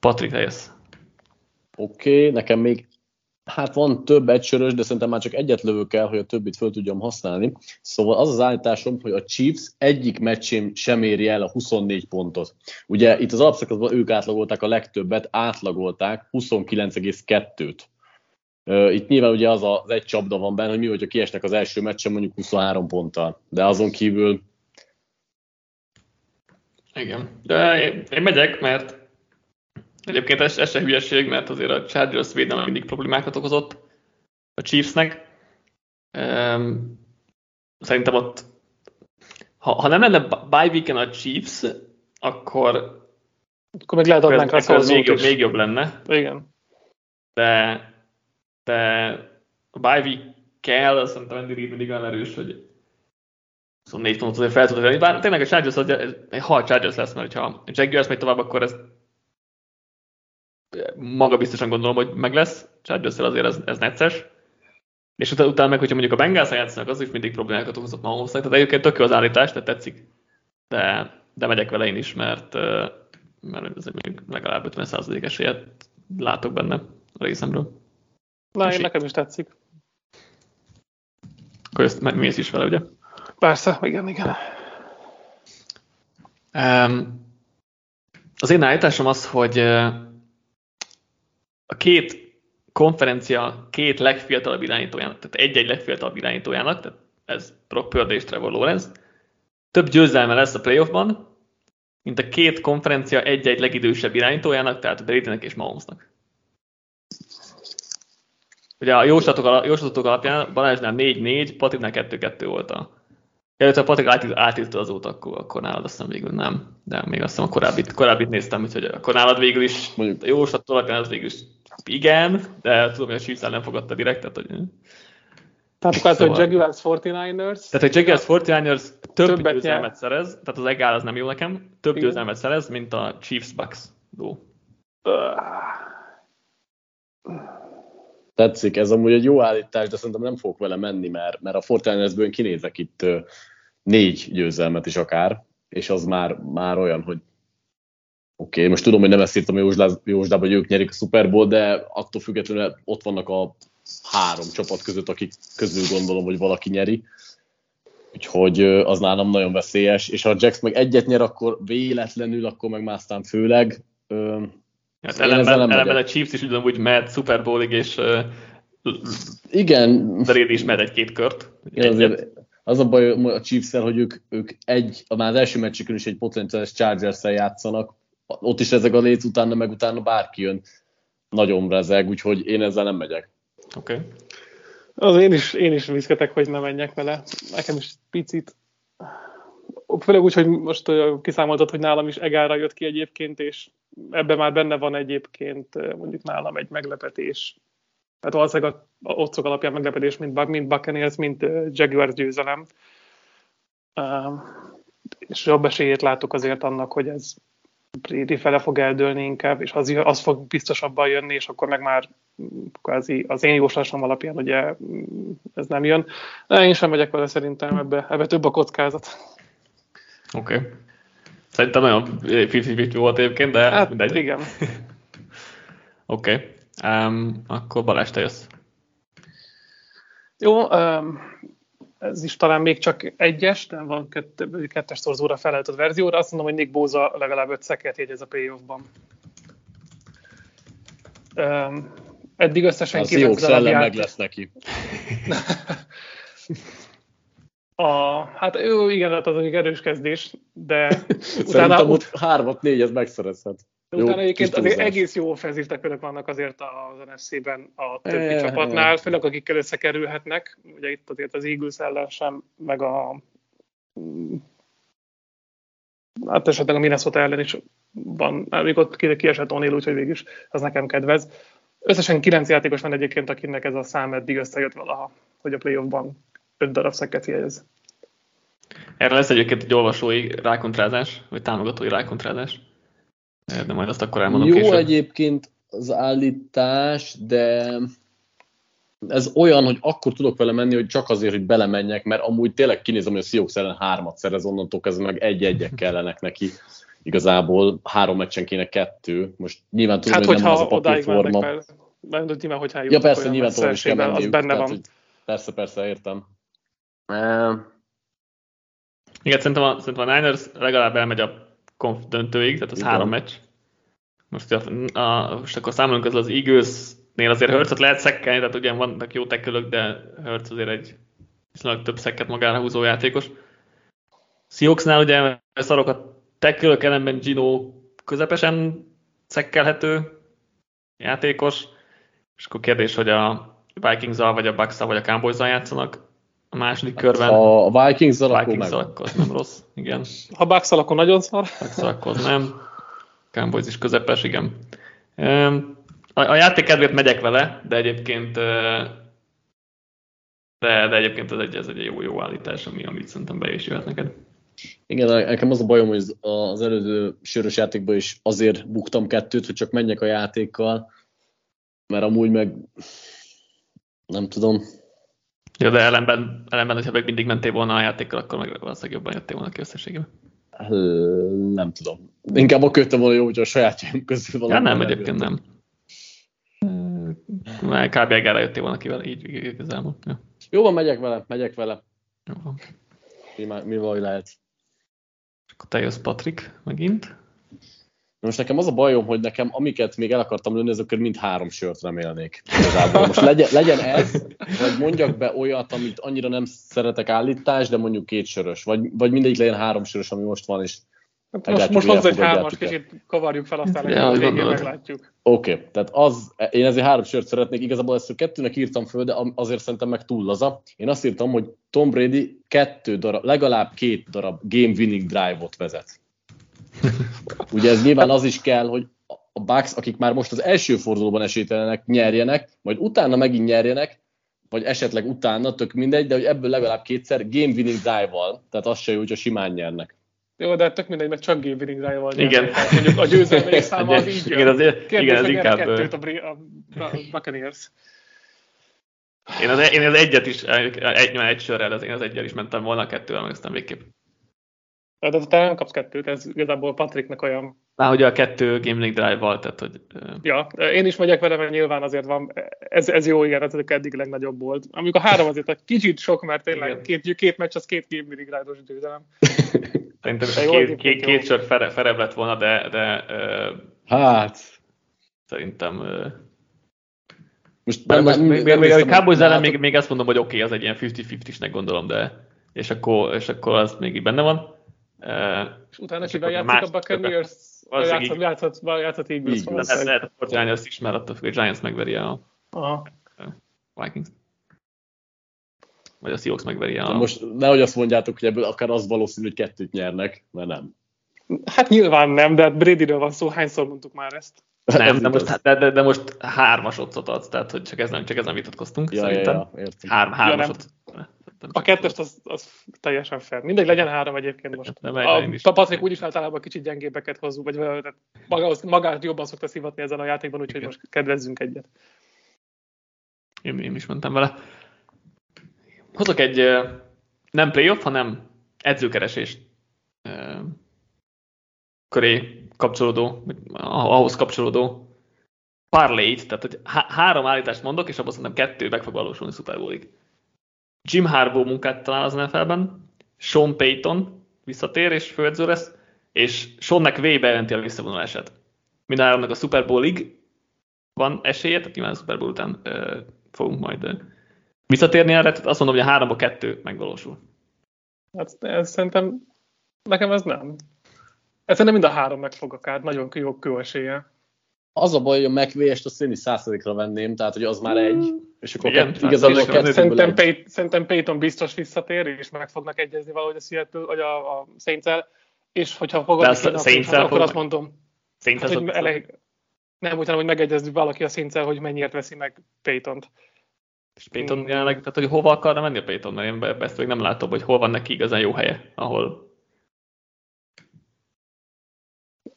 Patrik, jössz. Oké, okay, nekem még Hát van több egysörös, de szerintem már csak egyet lövök el, hogy a többit föl tudjam használni. Szóval az az állításom, hogy a Chiefs egyik meccsén sem éri el a 24 pontot. Ugye itt az alapszakaszban ők átlagolták a legtöbbet, átlagolták 29,2-t. Itt nyilván ugye az az egy csapda van benne, hogy mi, hogyha kiesnek az első meccsen mondjuk 23 ponttal. De azon kívül... Igen, de én, én megyek, mert Egyébként ez, ez se hülyeség, mert azért a Chargers védelme mindig problémákat okozott a Chiefsnek. Um, szerintem ott, ha, ha nem lenne bye weekend a Chiefs, akkor akkor meg lehet adnánk rá még, jobb, még jobb lenne. Igen. De, de a bye week kell, szerintem Andy Reid mindig olyan erős, hogy 24 pontot azért fel tudod Bár tényleg a Chargers, egy hal Chargers lesz, mert ha Jaguars megy tovább, akkor ez maga biztosan gondolom, hogy meg lesz. Chargers azért ez, ez necces. És utána, utána meg, hogyha mondjuk a Bengals játszanak, az is mindig problémákat okozott Mahomesnak, tehát egyébként tök jó az állítás, tehát tetszik. De, de megyek vele én is, mert, mert ez még legalább 50% esélyet látok benne a részemről. Na, én nekem is tetszik. Akkor ezt mész is vele, ugye? Persze, igen, igen. Um, az én állításom az, hogy a két konferencia két legfiatalabb irányítójának, tehát egy-egy legfiatalabb irányítójának, tehát ez Brock Purdy és Trevor Lawrence, több győzelme lesz a playoffban, mint a két konferencia egy-egy legidősebb irányítójának, tehát Bradynek és Mahomesnak. Ugye a jóslatok, alapján Balázsnál 4-4, Patriknál 2-2 volt a Előtte a Patrik átírta azóta, akkor, akkor nálad azt hiszem végül nem. De még azt hiszem a korábbit, korábbit néztem, úgyhogy akkor nálad végül is, mondjuk a jóslat alapján az végül is igen, de tudom, hogy a Chiefs nem fogadta direkt, tehát hogy... Tehát akkor szóval... hogy Jaguars 49ers... Tehát a Jaguars 49ers több győzelmet szerez, tehát az egál az nem jó nekem, több igen. győzelmet szerez, mint a Chiefs Bucks dó. Tetszik, ez amúgy egy jó állítás, de szerintem nem fogok vele menni, mert, mert a 49ersből kinézek itt négy győzelmet is akár, és az már, már olyan, hogy oké, okay, most tudom, hogy nem ezt írtam Józsdába, hogy ők nyerik a Super Bowl, de attól függetlenül ott vannak a három csapat között, akik közül gondolom, hogy valaki nyeri. Úgyhogy az nálam nagyon veszélyes, és ha a Jax meg egyet nyer, akkor véletlenül, akkor meg már aztán főleg. Hát ellenben, ellenben a Chiefs is ugyanúgy mehet Super Bowlig, és igen. Brady is mehet egy-két kört. Igen, azért az a baj a chiefs hogy ők, ők egy, már az első meccsükön is egy potenciális chargers játszanak, ott is ezek a léc, utána meg utána bárki jön, nagyon rezeg, úgyhogy én ezzel nem megyek. Oké. Okay. Az én is, én is viszketek, hogy ne menjek vele. Nekem is picit. Főleg úgy, hogy most kiszámoltad, hogy nálam is Egára jött ki egyébként, és ebben már benne van egyébként mondjuk nálam egy meglepetés tehát valószínűleg a, a otcok alapján meglepetés, mint, mint Buccaneers, mint Jaguars győzelem. Uh, és jobb esélyét látok azért annak, hogy ez Brady fele fog eldőlni inkább, és az, az fog biztosabban jönni, és akkor meg már kvázi az én jóslásom alapján ugye ez nem jön. De én sem megyek vele szerintem, ebbe, ebbe több a kockázat. Oké. Okay. Szerintem nagyon 50 volt egyébként, de hát, mindegy. igen. <laughs> Oké. okay. Um, akkor Balázs, te jössz. Jó, um, ez is talán még csak egyes, de van kett, kettes szorzóra feleltett verzióra. Azt mondom, hogy Nick Bóza legalább öt szeket jegyez a playoffban. Um, eddig összesen az jó szellem meg lesz neki. <laughs> A, hát ő igen, hát az egy erős kezdés, de <laughs> utána... Szerintem ott hármat, négyet megszerezhet. De jó, utána egyébként azért egész jó offenzív vannak azért az NFC-ben a többi e, csapatnál, főleg akikkel összekerülhetnek. Ugye itt azért az Eagles ellen sem, meg a hát esetleg a Minnesota ellen is van, még ott kiesett O'Neill, úgyhogy végül is az nekem kedvez. Összesen kilenc játékos van egyébként, akinek ez a szám eddig összejött valaha, hogy a playoffban öt darab szeket jegyez. Erre lesz egyébként egy olvasói rákontrázás, vagy támogatói rákontrázás de majd azt akkor elmondom Jó később. egyébként az állítás, de ez olyan, hogy akkor tudok vele menni, hogy csak azért, hogy belemenjek, mert amúgy tényleg kinézem, hogy a Seahawks ellen hármat szerez, onnantól kezdve meg egy-egyek kellenek neki. Igazából három meccsen kéne kettő. Most nyilván tudom, hát, hogy nem az a papírforma. Nem nyilván, hogyha ja, persze, nyilván tudom, hogy kell menniük, az benne tehát, van. Persze, persze, értem. Igen, szerintem a, szerintem a Niners legalább elmegy a konf döntőig, tehát az Igen. három meccs. Most, a, a, most akkor számolunk az az Eagles-nél azért Hurtsot lehet szekkelni, tehát ugyan vannak jó tekölök, de Hurts azért egy viszonylag több szekket magára húzó játékos. Seahawksnál ugye szarok a tekölök ellenben Gino közepesen szekkelhető játékos, és akkor kérdés, hogy a vikings vagy a bucks vagy a cowboys játszanak a második körben. A vikings Vikings akkor nem rossz, igen. Ha bucks akkor nagyon szar. bucks akkor nem. Cowboys is közepes, igen. A, a játék kedvéért megyek vele, de egyébként de, de egyébként ez egy, ez egy jó, jó állítás, ami, amit szerintem be is jöhet neked. Igen, nekem az a bajom, hogy az előző sörös játékban is azért buktam kettőt, hogy csak menjek a játékkal, mert amúgy meg nem tudom, Jó, de ellenben, ellenben, hogyha meg mindig mentél volna a játékkal, akkor meg valószínűleg jobban jöttél volna ki összességében. Nem tudom. Inkább a kötte volna jó, hogy a sajátjaim közül valami. Ja, nem, egyébként nem. Már kb. egára jöttél volna ki vele, így igazából. Ja. Jó van, megyek vele, megyek vele. Jó van. Mi, mi vagy lehet. Akkor te jössz, Patrik, megint. Na most nekem az a bajom, hogy nekem amiket még el akartam lőni, azokat mind három sört remélnék. Igazából. Most legyen, legyen ez, vagy mondjak be olyat, amit annyira nem szeretek állítás, de mondjuk két sörös. Vagy, vagy mindegyik legyen három sörös, ami most van, és Hát most, most hozzá egy hármas, kicsit kavarjuk fel, aztán ja, a végén meglátjuk. Oké, okay, tehát az, én ezért három sört szeretnék, igazából ezt a kettőnek írtam föl, de azért szerintem meg túl laza. Én azt írtam, hogy Tom Brady kettő darab, legalább két darab game winning drive-ot vezet. Ugye ez nyilván az is kell, hogy a Bucks, akik már most az első fordulóban esélytelenek, nyerjenek, majd utána megint nyerjenek, vagy esetleg utána, tök mindegy, de hogy ebből legalább kétszer game winning drive-val, tehát az se jó, hogyha simán nyernek. Jó, de tök mindegy, mert csak game winning drive-val Igen. Mondjuk a győzelmei száma az így jön. Igen, azért, Kérdés, igen, ez inkább... kettőt a, a, a Buccaneers. Én az, én az egyet is, egy, egy sörrel, az én az egyel is mentem volna, a kettővel, meg aztán végképp. De te nem kapsz kettőt, ez igazából Patricknek olyan... Már hogy a kettő Game Drive-val, tehát hogy... Ja, én is megyek vele, mert nyilván azért van, ez, ez jó, igen, ez eddig legnagyobb volt. Amikor a három azért egy kicsit sok, mert tényleg két, két meccs, az két Game Drive-os győzelem. <laughs> Szerintem két, két, két sor fere, ferebb lett volna, de, de hát szerintem most nem, most még, még, még a Cowboys ellen még, még azt mondom, hogy oké, okay, az egy ilyen 50-50-isnek gondolom, de és akkor, és akkor az még benne van. És utána kivel játszik a Buccaneers? Játszott, játszott, játszott Eagles. Lehet, lehet a Fortnite is, mert attól függ, hogy Giants megveri a Aha. Vikings. Vagy a Seahawks megveri a... Most nehogy azt mondjátok, hogy ebből akár az valószínű, hogy kettőt nyernek, mert nem. Hát nyilván nem, de hát Bradyről van szó, hányszor mondtuk már ezt? Nem, de most, de, de, de most hármas otcot adsz, tehát hogy csak ezen, csak ezen vitatkoztunk, ja, szerintem. Ja, ja, értem. Hár, hármas ja, a kettest az, az teljesen fair. Mindegy, legyen három egyébként most. Nem, a, a Patrik úgyis általában kicsit gyengébbeket hozunk, vagy magához, magát jobban szokta szivatni ezen a játékban, úgyhogy most kedvezzünk egyet. Én, én is mentem vele. Hozok egy nem playoff, hanem edzőkeresés köré kapcsolódó, ahhoz kapcsolódó parlay tehát hogy há- három állítást mondok, és abban szerintem kettő meg fog valósulni Super Bowl-ig. Jim Harbaugh munkát talál az NFL-ben, Sean Payton visszatér és főedző lesz, és Sean McVay bejelenti a visszavonulását. Mindháromnak a Super Bowl-ig van esélye, tehát nyilván a Super Bowl után ö, fogunk majd ö, visszatérni erre, tehát azt mondom, hogy a háromba kettő megvalósul. Hát ez szerintem, nekem ez nem. Ez szerintem mind a három meg fog akár, nagyon jó, jó esélye. Az a baj, hogy a McVay-est azt én is százszerikra venném, tehát hogy az már egy, és akkor Igen, kett, igazából a kettőből szerintem, Pay, szerintem Payton biztos visszatér, és meg fognak egyezni valahogy a Seattle, vagy a, a saints és hogyha fogadnak, Saints akkor azt mondom, hát, hogy elég, nem utána, hogy megegyezni valaki a saints hogy mennyiért veszi meg Paytont. És Payton jelenleg, tehát hogy hova akarna menni a Payton, mert én ezt még nem látom, hogy hol van neki igazán jó helye, ahol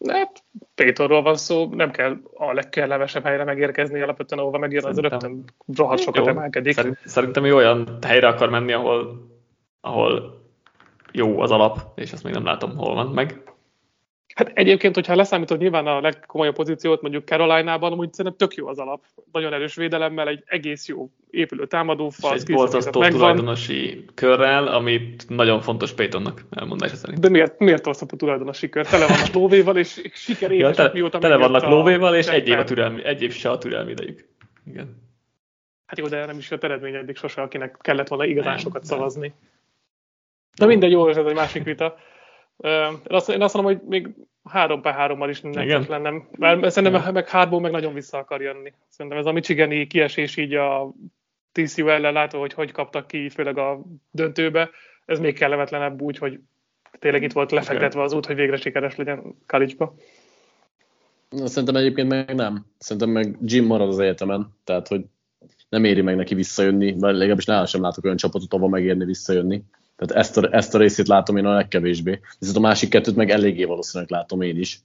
Hát, Pétorról van szó, nem kell a legkellemesebb helyre megérkezni, alapvetően ahova megjön, az rögtön rohadt sokat emelkedik. Szerintem ő olyan helyre akar menni, ahol, ahol jó az alap, és azt még nem látom, hol van meg. Hát egyébként, hogyha leszámítod nyilván a legkomolyabb pozíciót, mondjuk Caroline-ban, amúgy szerintem tök jó az alap. Nagyon erős védelemmel, egy egész jó épülő támadó fal. És egy boltoztó tulajdonosi körrel, amit nagyon fontos Paytonnak elmondása szerint. De miért, miért osztható tulajdonosi kör? Tele vannak lóvéval, és siker ja, tele, mióta tele vannak lóvéval, és egy év, a türelmi, egy év se a türelmi idejük. Igen. Hát jó, de nem is jött eredmény eddig sose, akinek kellett volna igazán sokat szavazni. De mindegy, jó, ez egy másik vita. Én azt, én azt mondom, hogy még 3 per 3 is nem lennem. Mert szerintem Igen. meg hátból meg nagyon vissza akar jönni. Szerintem ez a Michigani kiesés így a TCU ellen látva, hogy hogy kaptak ki, főleg a döntőbe, ez még kellemetlenebb úgy, hogy tényleg itt volt lefektetve az út, hogy végre sikeres legyen college-ba. Szerintem egyébként meg nem. Szerintem meg Jim marad az egyetemen, tehát hogy nem éri meg neki visszajönni, vagy legalábbis nálam sem látok olyan csapatot, ahol megérni visszajönni. Tehát ezt a, ezt a részét látom én a legkevésbé. Viszont a másik kettőt meg eléggé valószínűleg látom én is.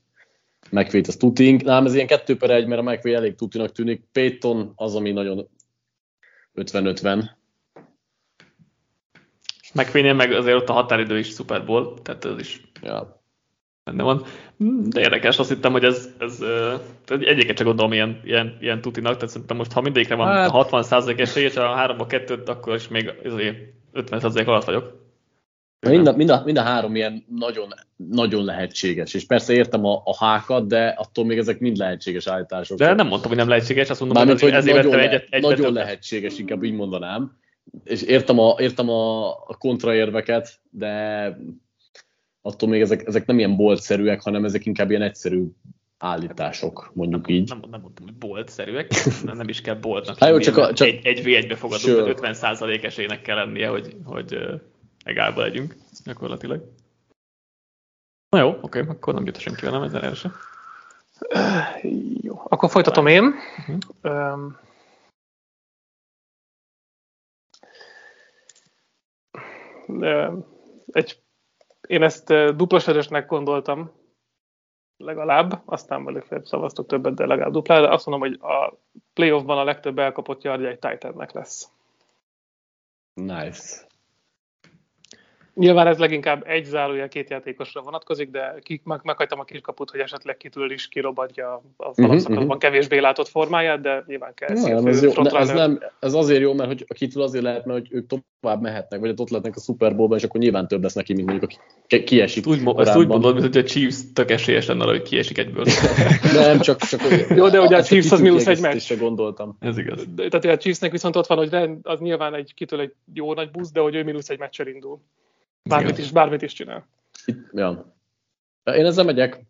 McVay-t az tutink. Nem, ez ilyen kettő per egy, mert a McVay elég tutinak tűnik. Payton az, ami nagyon 50-50. Megfényen meg azért ott a határidő is Super Bowl, tehát ez is ja. benne van. De érdekes, azt hittem, hogy ez, ez egyiket csak gondolom ilyen, ilyen, ilyen tutinak, tehát szerintem most ha mindegyikre van hát. 60% esély, és a háromba kettőt, akkor is még 50% alatt vagyok. Mind a, mind, a, mind a három ilyen nagyon, nagyon lehetséges, és persze értem a, a hákat, de attól még ezek mind lehetséges állítások. De nem mondtam, hogy nem lehetséges, azt mondom, Mármint, hogy, hogy ezért nagyon, egyet, egyet nagyon többet. lehetséges, inkább így mondanám. És értem a, értem a, a kontraérveket, de attól még ezek, ezek nem ilyen boltszerűek, hanem ezek inkább ilyen egyszerű állítások, mondjuk nem, így. Nem, nem mondtam, hogy boltszerűek, <laughs> nem, is kell boltnak. Hát jó, csak, a, csak egy, egy V1-be fogadunk, sure. 50% esélynek kell lennie, hogy, hogy egálba legyünk gyakorlatilag. Na jó, oké, akkor nem jut senki nem ezen első. Jó, akkor folytatom én. Uh-huh. Um, egy, én ezt duplasörösnek gondoltam, legalább, aztán belőle szavaztok többet, de legalább duplára. Azt mondom, hogy a playoffban a legtöbb elkapott yardja egy Titannek lesz. Nice. Nyilván ez leginkább egy zárója két játékosra vonatkozik, de ki, meg, meghagytam a kiskaput, hogy esetleg kitől is kirobadja a mhm, alapszakaszban uh-huh. kevésbé látott formáját, de nyilván kell. Nem, ez, jó, ez, nem, ez azért jó, mert hogy a kitől azért lehet, mert hogy ők tovább mehetnek, vagy ott lehetnek a Super Bowl-ban, és akkor nyilván több lesz neki, mint mondjuk aki kiesik. Úgy, ezt úgy mondod, mint hogy a Chiefs tök esélyes lenne hogy kiesik egyből. <laughs> nem, csak, csak Jó, de ugye a Chiefs az mínusz egy meccs. gondoltam. Ez igaz. De, tehát a Chiefsnek viszont ott van, hogy az nyilván egy kitől egy jó nagy busz, de hogy ő mínusz egy meccsel indul. Bármit is, bármit is csinál. Itt, ja. Én ezzel megyek,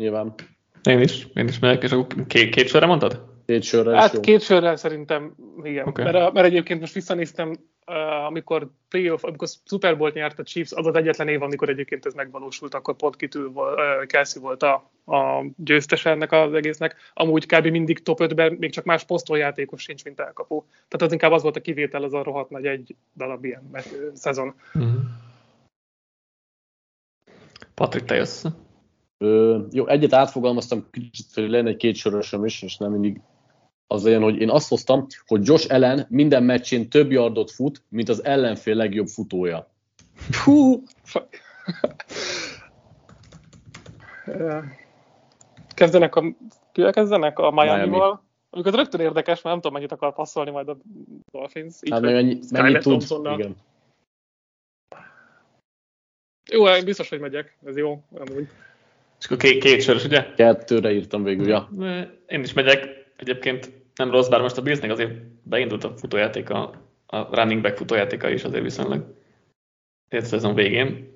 nyilván. Én is, én is megyek, és akkor két, két sörre mondtad? Két sörre Hát jó. két sörre szerintem, igen. Okay. Mert, mert, egyébként most visszanéztem, uh, amikor playoff, amikor Super Bowl nyert a Chiefs, az az egyetlen év, amikor egyébként ez megvalósult, akkor pont kitül uh, Kelsey volt a, a győztes ennek az egésznek. Amúgy kb. mindig top 5-ben, még csak más posztoljátékos sincs, mint elkapó. Tehát az inkább az volt a kivétel, az a rohadt nagy egy darab ilyen szezon. Mm-hmm. Patrik, te jössz. Ö, jó, egyet átfogalmaztam, kicsit, hogy lenne egy két sorosom is, és nem mindig az legyen, hogy én azt hoztam, hogy Josh Allen minden meccsén több yardot fut, mint az ellenfél legjobb futója. Hú! kezdenek a, kivel kezdenek? A Miami-val? Miami. az rögtön érdekes, mert nem tudom, mennyit akar passzolni majd a Dolphins. Így hát mennyi, mennyit tud, igen. Jó, én biztos, hogy megyek, ez jó, amúgy. És akkor két, két sörös, ugye? Kettőre írtam végül, ja. Én is megyek, egyébként nem rossz, bár most a Billsnek azért beindult a futójáték, a, running back futójátéka is azért viszonylag két szezon végén.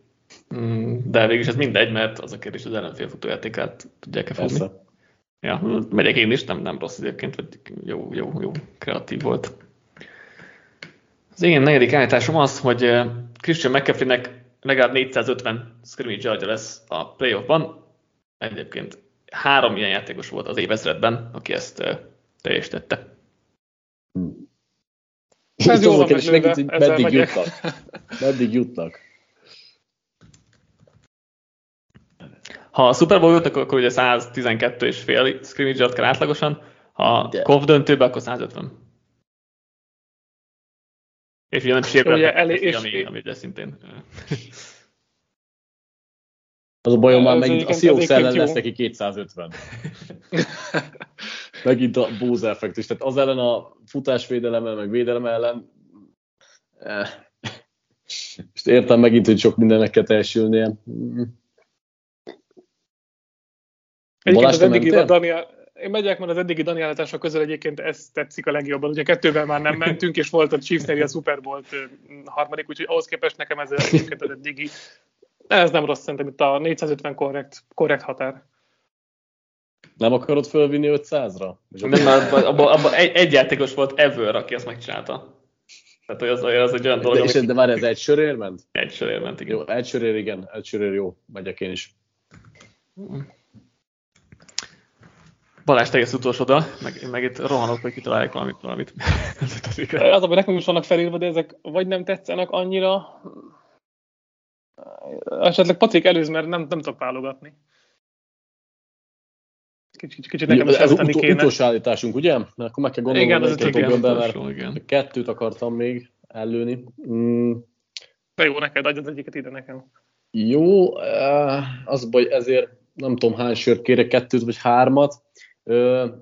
Mm, de végül ez mindegy, mert az a kérdés, az ellenfél futójátékát tudják-e fogni. Persze. Ja, megyek én is, nem, nem rossz egyébként, vagy jó, jó, jó, kreatív volt. Az én negyedik állításom az, hogy Christian McCaffrey-nek legalább 450 scrimmage yardja lesz a playoffban. Egyébként három ilyen játékos volt az évezredben, aki ezt uh, teljesítette. Hmm. Ez jó van megint, meddig jutnak. meddig jutnak. Ha a Super Bowl jutnak, akkor ugye 112 és fél scrimmage kell átlagosan, ha De. KOV döntőbe, akkor 150. És ugye nem sérültek, elé, és ami, ami ugye szintén... Az a bajom már megint a Seahawks ellen lesz neki 250. <laughs> megint a Bose effektus. Tehát az ellen a futásvédelemmel, meg védelem ellen és értem megint, hogy sok mindennek kell teljesülnie. Egyébként az eddigi Daniel, én megyek, mert az eddigi Dani állítások közül egyébként ez tetszik a legjobban. Ugye kettővel már nem mentünk, és volt a Chiefs a Super Bowl harmadik, úgyhogy ahhoz képest nekem ez egyébként az eddigi. Ez nem rossz, szerintem itt a 450 korrekt, korrekt határ. Nem akarod fölvinni 500-ra? Nem, abban abba, abba egy, egy, játékos volt ever, aki azt megcsinálta. Tehát, az, az egy olyan dolog, De, és, de már ez egy sörér ment? Egy sörér ment, igen. Jó, egy sörér, igen, egy sörér jó, megyek én is. Balázs, tegesz utolsóda, meg, meg itt rohanok, hogy kitalálják valamit. valamit. <laughs> az, hogy nekem is vannak felírva, de ezek vagy nem tetszenek annyira, esetleg Patrik előz, mert nem, nem tudok válogatni. Kicsit, kicsit nekem is ez ut- kéne. utolsó állításunk, ugye? Mert akkor meg kell gondolni, igen, ez egy igen, utolsó, igen. kettőt akartam még ellőni. Mm. De jó, neked adj az egyiket ide nekem. Jó, az baj, ezért nem tudom hány sört kérek, kettőt vagy hármat.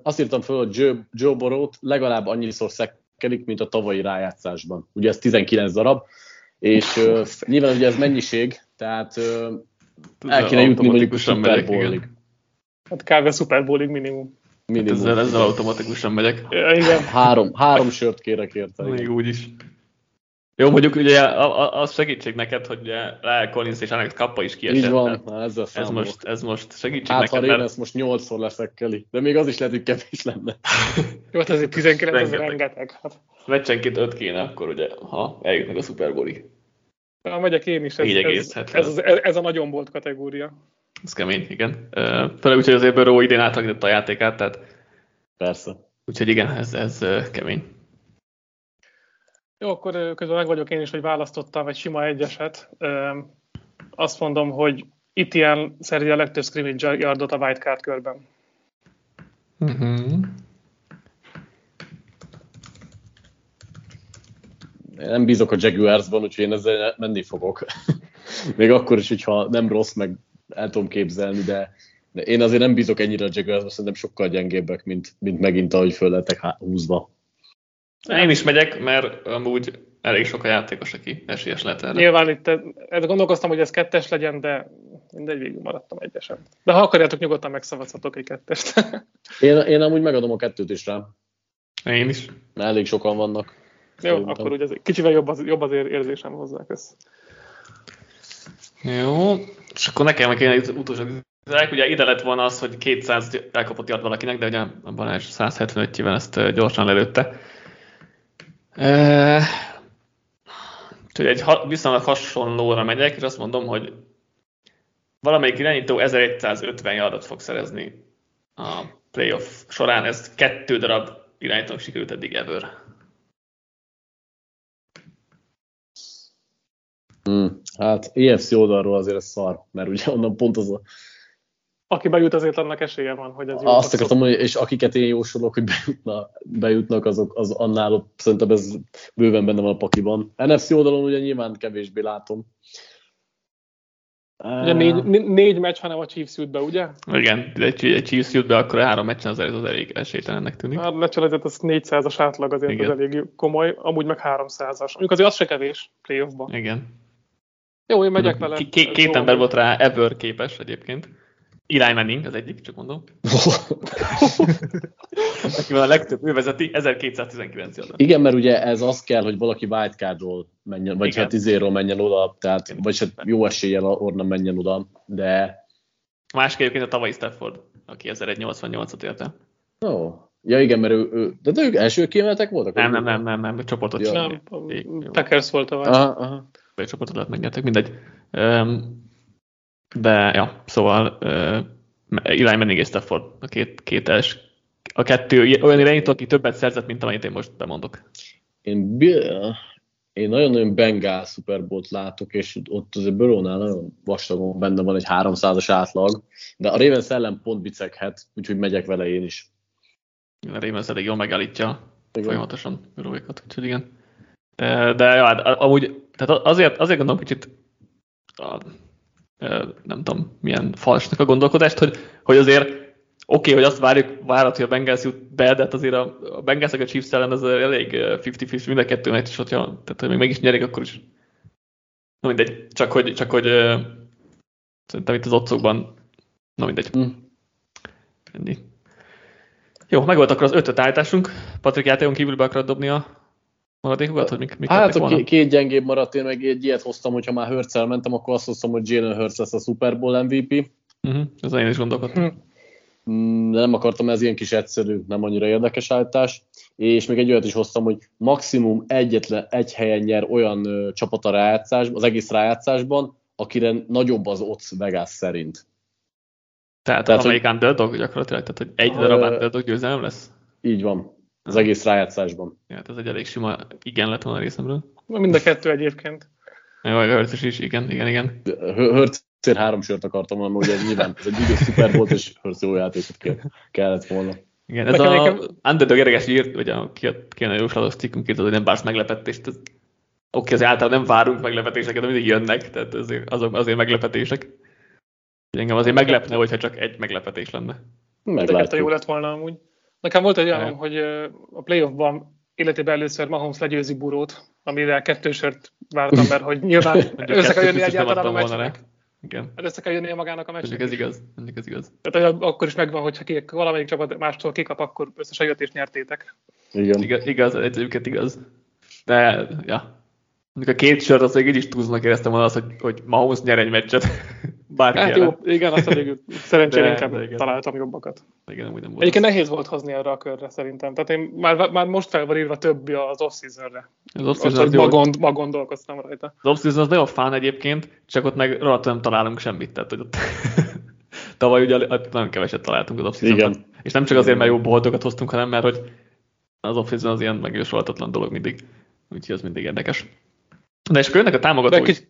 Azt írtam föl, hogy Joe, Joe Borot legalább annyiszor szekkelik, mint a tavalyi rájátszásban. Ugye ez 19 darab, és uh, nyilván ugye ez mennyiség, tehát el kéne jutni mondjuk a Super Bowlig. Hát kb. a Super Bowlig minimum. minimum. Hát ezzel, ezzel automatikusan megyek. Ja, igen. Három, három sört kérek érte. Még úgy is. Jó, mondjuk ugye az segítség neked, hogy Lyle Collins és Alex Kappa is kiesett. Így van, Na, ezzel ez most, ez most segítség hát, neked. Hát ha mert... ezt most nyolcszor leszek de még az is lehet, hogy kevés lenne. <laughs> Jó, hát azért 19 ez rengeteg. Hát. Meccsenként öt kéne akkor ugye, ha eljutnak a Super Bowl-ig. Na, megyek én is, ez, ez, ez, ez, ez, ez, a nagyon bolt kategória. Ez kemény, igen. Főleg úgy, hogy azért Burrow idén átalakította a játékát, tehát... Persze. Úgyhogy igen, ez, ez kemény. Jó, akkor közben meg vagyok én is, hogy választottam egy sima egyeset. Azt mondom, hogy itt ilyen szerzi a legtöbb scrimmage yardot a wildcard körben. Uh-huh. nem bízok a Jaguarsban, úgyhogy én ezzel menni fogok. <laughs> Még akkor is, hogyha nem rossz, meg el tudom képzelni, de, de én azért nem bízok ennyire a Jaguarsban, szerintem sokkal gyengébbek, mint, mint megint, ahogy föl lettek húzva. Én is megyek, mert amúgy elég sok a játékos, aki esélyes lehet erre. Nyilván itt ezt gondolkoztam, hogy ez kettes legyen, de mindegy, végül maradtam egyesen. De ha akarjátok, nyugodtan megszavazhatok egy kettest. <laughs> én, én amúgy megadom a kettőt is rá. Én is. Elég sokan vannak. Jó, Szerintem. akkor ugye kicsivel jobb az, jobb az érzésem hozzá, kösz. Jó, és akkor nekem kéne egy utolsó Ugye ide lett volna az, hogy 200 elkapott yard valakinek, de ugye a Balázs 175-jével ezt gyorsan lelőtte. Úgyhogy egy viszonylag hasonlóra megyek, és azt mondom, hogy valamelyik irányító 1150 yardot fog szerezni a playoff során. Ez kettő darab irányítónak sikerült eddig ever. Hmm, hát EFC oldalról azért ez szar, mert ugye onnan pont az a aki bejut, azért annak esélye van, hogy ez jó. Azt akartam hogy és akiket én jósolok, hogy bejutna, bejutnak, azok az annál, szerintem ez bőven benne van a pakiban. NFC oldalon ugye nyilván kevésbé látom. Ugye négy, négy meccs, hanem a Chiefs jut be, ugye? Igen, egy, egy Chiefs jut be, akkor három meccsen az, az elég esélytelennek tűnik. Hát lecselezett, az 400-as átlag azért Igen. az elég komoly, amúgy meg 300-as. Mondjuk azért az se kevés playoffban. Igen. Jó, én megyek vele. Két, két ember volt rá ever képes egyébként. Eli Manning az egyik, csak mondom. <laughs> Aki van a legtöbb, ő vezeti, 1219 jól. Igen, mert ugye ez az kell, hogy valaki wildcardról menjen, vagy Igen. hát izéről menjen oda, tehát, Igen. vagy hát jó eséllyel orna menjen oda, de... A másik egyébként a tavalyi Stafford, aki 1188-at érte. Ó, oh. Ja igen, mert ő, ő de, de ők első kiemeltek voltak? Nem, nem, nem, nem, nem, csoportot ja. Nem, Packers volt a vagy. Aha, aha. csoportot lehet megnyertek, mindegy. Um, de, ja, szóval uh, Eli Manning és Stafford a két, két els, a kettő olyan irányító, aki többet szerzett, mint amit én most bemondok. Én, én nagyon-nagyon Bengál Super Bowl-t látok, és ott azért Burrownál nagyon vastagon benne van egy 300-as átlag, de a Ravens ellen pont biceghet, úgyhogy megyek vele én is. A Ravens elég jól megállítja igen. folyamatosan Burrow-ékat, úgyhogy igen. De, de ja, hát amúgy, tehát azért, azért gondolom kicsit nem tudom, milyen falsnak a gondolkodást, hogy, hogy azért oké, okay, hogy azt várjuk, várhat, hogy a Bengals jut be, de hát azért a, a Bengals a Chiefs ellen az elég 50-50 mind a kettő meccs, és hogyha, tehát hogy még meg is nyerik, akkor is na mindegy, csak hogy, csak hogy szerintem itt az otcokban, na mindegy. Mm. Ennyi. Jó, meg volt akkor az ötöt állításunk. Patrik játékon kívül be akarod dobni a maradékokat, hogy mik, mik Hát a két gyengébb maradt, én meg egy ilyet hoztam, hogyha már hurts mentem, akkor azt hoztam, hogy Jalen Hurts lesz a Super Bowl MVP. Uh-huh, mhm, ez én is gondolkodtam. Mm, de nem akartam, ez ilyen kis egyszerű, nem annyira érdekes állítás. És még egy olyat is hoztam, hogy maximum egyetlen egy helyen nyer olyan ö, csapat a rájátszásban, az egész rájátszásban, akire nagyobb az odds Vegas szerint. Tehát, tehát amelyik hogy, underdog gyakorlatilag, tehát hogy egy darab underdog győzelem lesz? Így van az egész rájátszásban. Ja, hát ez egy elég sima igen lett volna a részemről. Mind a kettő egyébként. Jó, Hörc is, igen, igen, igen. Hörcér három sört akartam volna, hogy ez nyilván ez egy idős szuper volt, és Hörc jó játékot kellett volna. Igen, ez Nekem a nekem... Underdog érdekes írt, vagy a kéne jóslatos cikkünk írt, hogy nem bársz meglepetést, ez Oké, azért általában nem várunk meglepetéseket, de mindig jönnek, tehát azért, azok azért meglepetések. Engem azért meglepne, hogyha csak egy meglepetés lenne. Meglátjuk. jó lett volna amúgy. Nekem volt egy olyan, hogy a playoffban életében először Mahomes legyőzi burót, amire kettősört vártam, mert hogy nyilván <laughs> össze kell jönni egyáltalán a meccsnek. Igen. Hát össze kell jönnie magának a meccsnek. Ez igaz. Ez igaz. Tehát akkor is megvan, hogyha ki, valamelyik csapat mástól kikap, akkor összesen jött és nyertétek. Igen. Igaz, igaz egyébként igaz. De, ja. Mondjuk a két sört az így is túlznak éreztem volna az, hogy, hogy Mahomes nyer egy meccset. <laughs> Bárki hát jó, igen, azt végül szerencsére de, inkább de igen. találtam jobbakat. Igen, amúgy nem volt Egyébként az. nehéz volt hozni erre a körre szerintem. Tehát én már, már most fel van írva többi az off-seasonre. Az off-season az ma, gond, ma gondolkoztam rajta. Az off-season az nagyon fán egyébként, csak ott meg rajta nem találunk semmit. Tehát, hogy ott <laughs> tavaly ugye nagyon keveset találtunk az off Igen. És nem csak azért, mert jó boltokat hoztunk, hanem mert hogy az off-season az ilyen megjósolhatatlan dolog mindig. Úgyhogy az mindig érdekes. De és akkor jönnek a támogatói. Kis...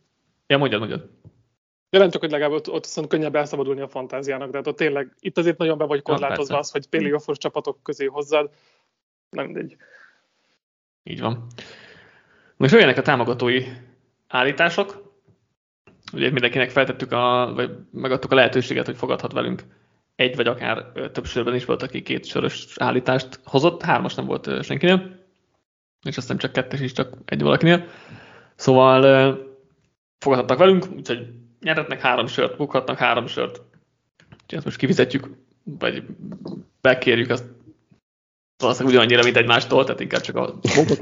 Ja, mondjad, mondjad. De nem csak, hogy legalább ott, ott viszont könnyebb elszabadulni a fantáziának, de hát ott tényleg, itt azért nagyon be vagy korlátozva az, hogy playoffos csapatok közé hozzád. Nem mindegy. Így van. Most jöjjenek a támogatói állítások. Ugye mindenkinek feltettük, a, vagy megadtuk a lehetőséget, hogy fogadhat velünk egy vagy akár több sörben is volt, aki két sörös állítást hozott. Hármas nem volt senkinél, és aztán csak kettes is, csak egy valakinél. Szóval fogadhattak velünk, úgyhogy nyerhetnek három sört, bukhatnak három sört. Úgyhogy ezt most kifizetjük, vagy bekérjük azt valószínűleg ugyanannyira, mint egymástól, tehát inkább csak a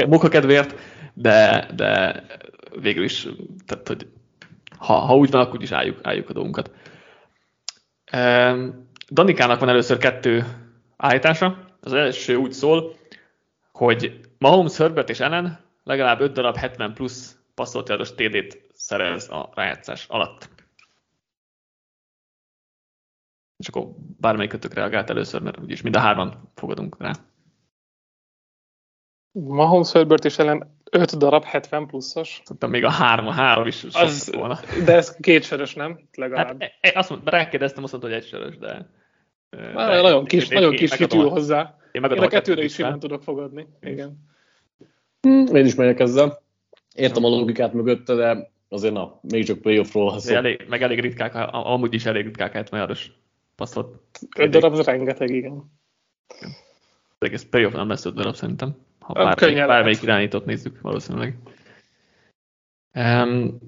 munka kedvéért, de, de végül is, tehát hogy ha, ha úgy van, akkor is álljuk, álljuk a dolgunkat. Danikának van először kettő állítása. Az első úgy szól, hogy Mahomes, Herbert és Ellen legalább 5 darab 70 plusz passzolt TD-t szerez a rájátszás alatt. És akkor bármelyik reagált először, mert úgyis mind a hárman fogadunk rá. Mahomes, Herbert és ellen 5 darab 70 pluszos. Tudtam, még a három, a három is az, volna. De ez kétsörös, nem? Legalább. Hát, e, e, azt mondta, rákérdeztem, azt mondta, hogy egysörös, de... de nagyon kis, én, nagyon kis hitű hozzá. Én, én a kettőre is simán tudok fogadni. Igen. Hmm, én is megyek ezzel. Értem a logikát mögötte, de azért na, még csak playoffról van szó. Elég, meg elég ritkák, amúgy is elég ritkák 70 járos passzott. Öt darab az rengeteg, igen. Egész playoff nem lesz öt darab szerintem. Ha bármelyik, bármelyik irányítót nézzük valószínűleg. Um,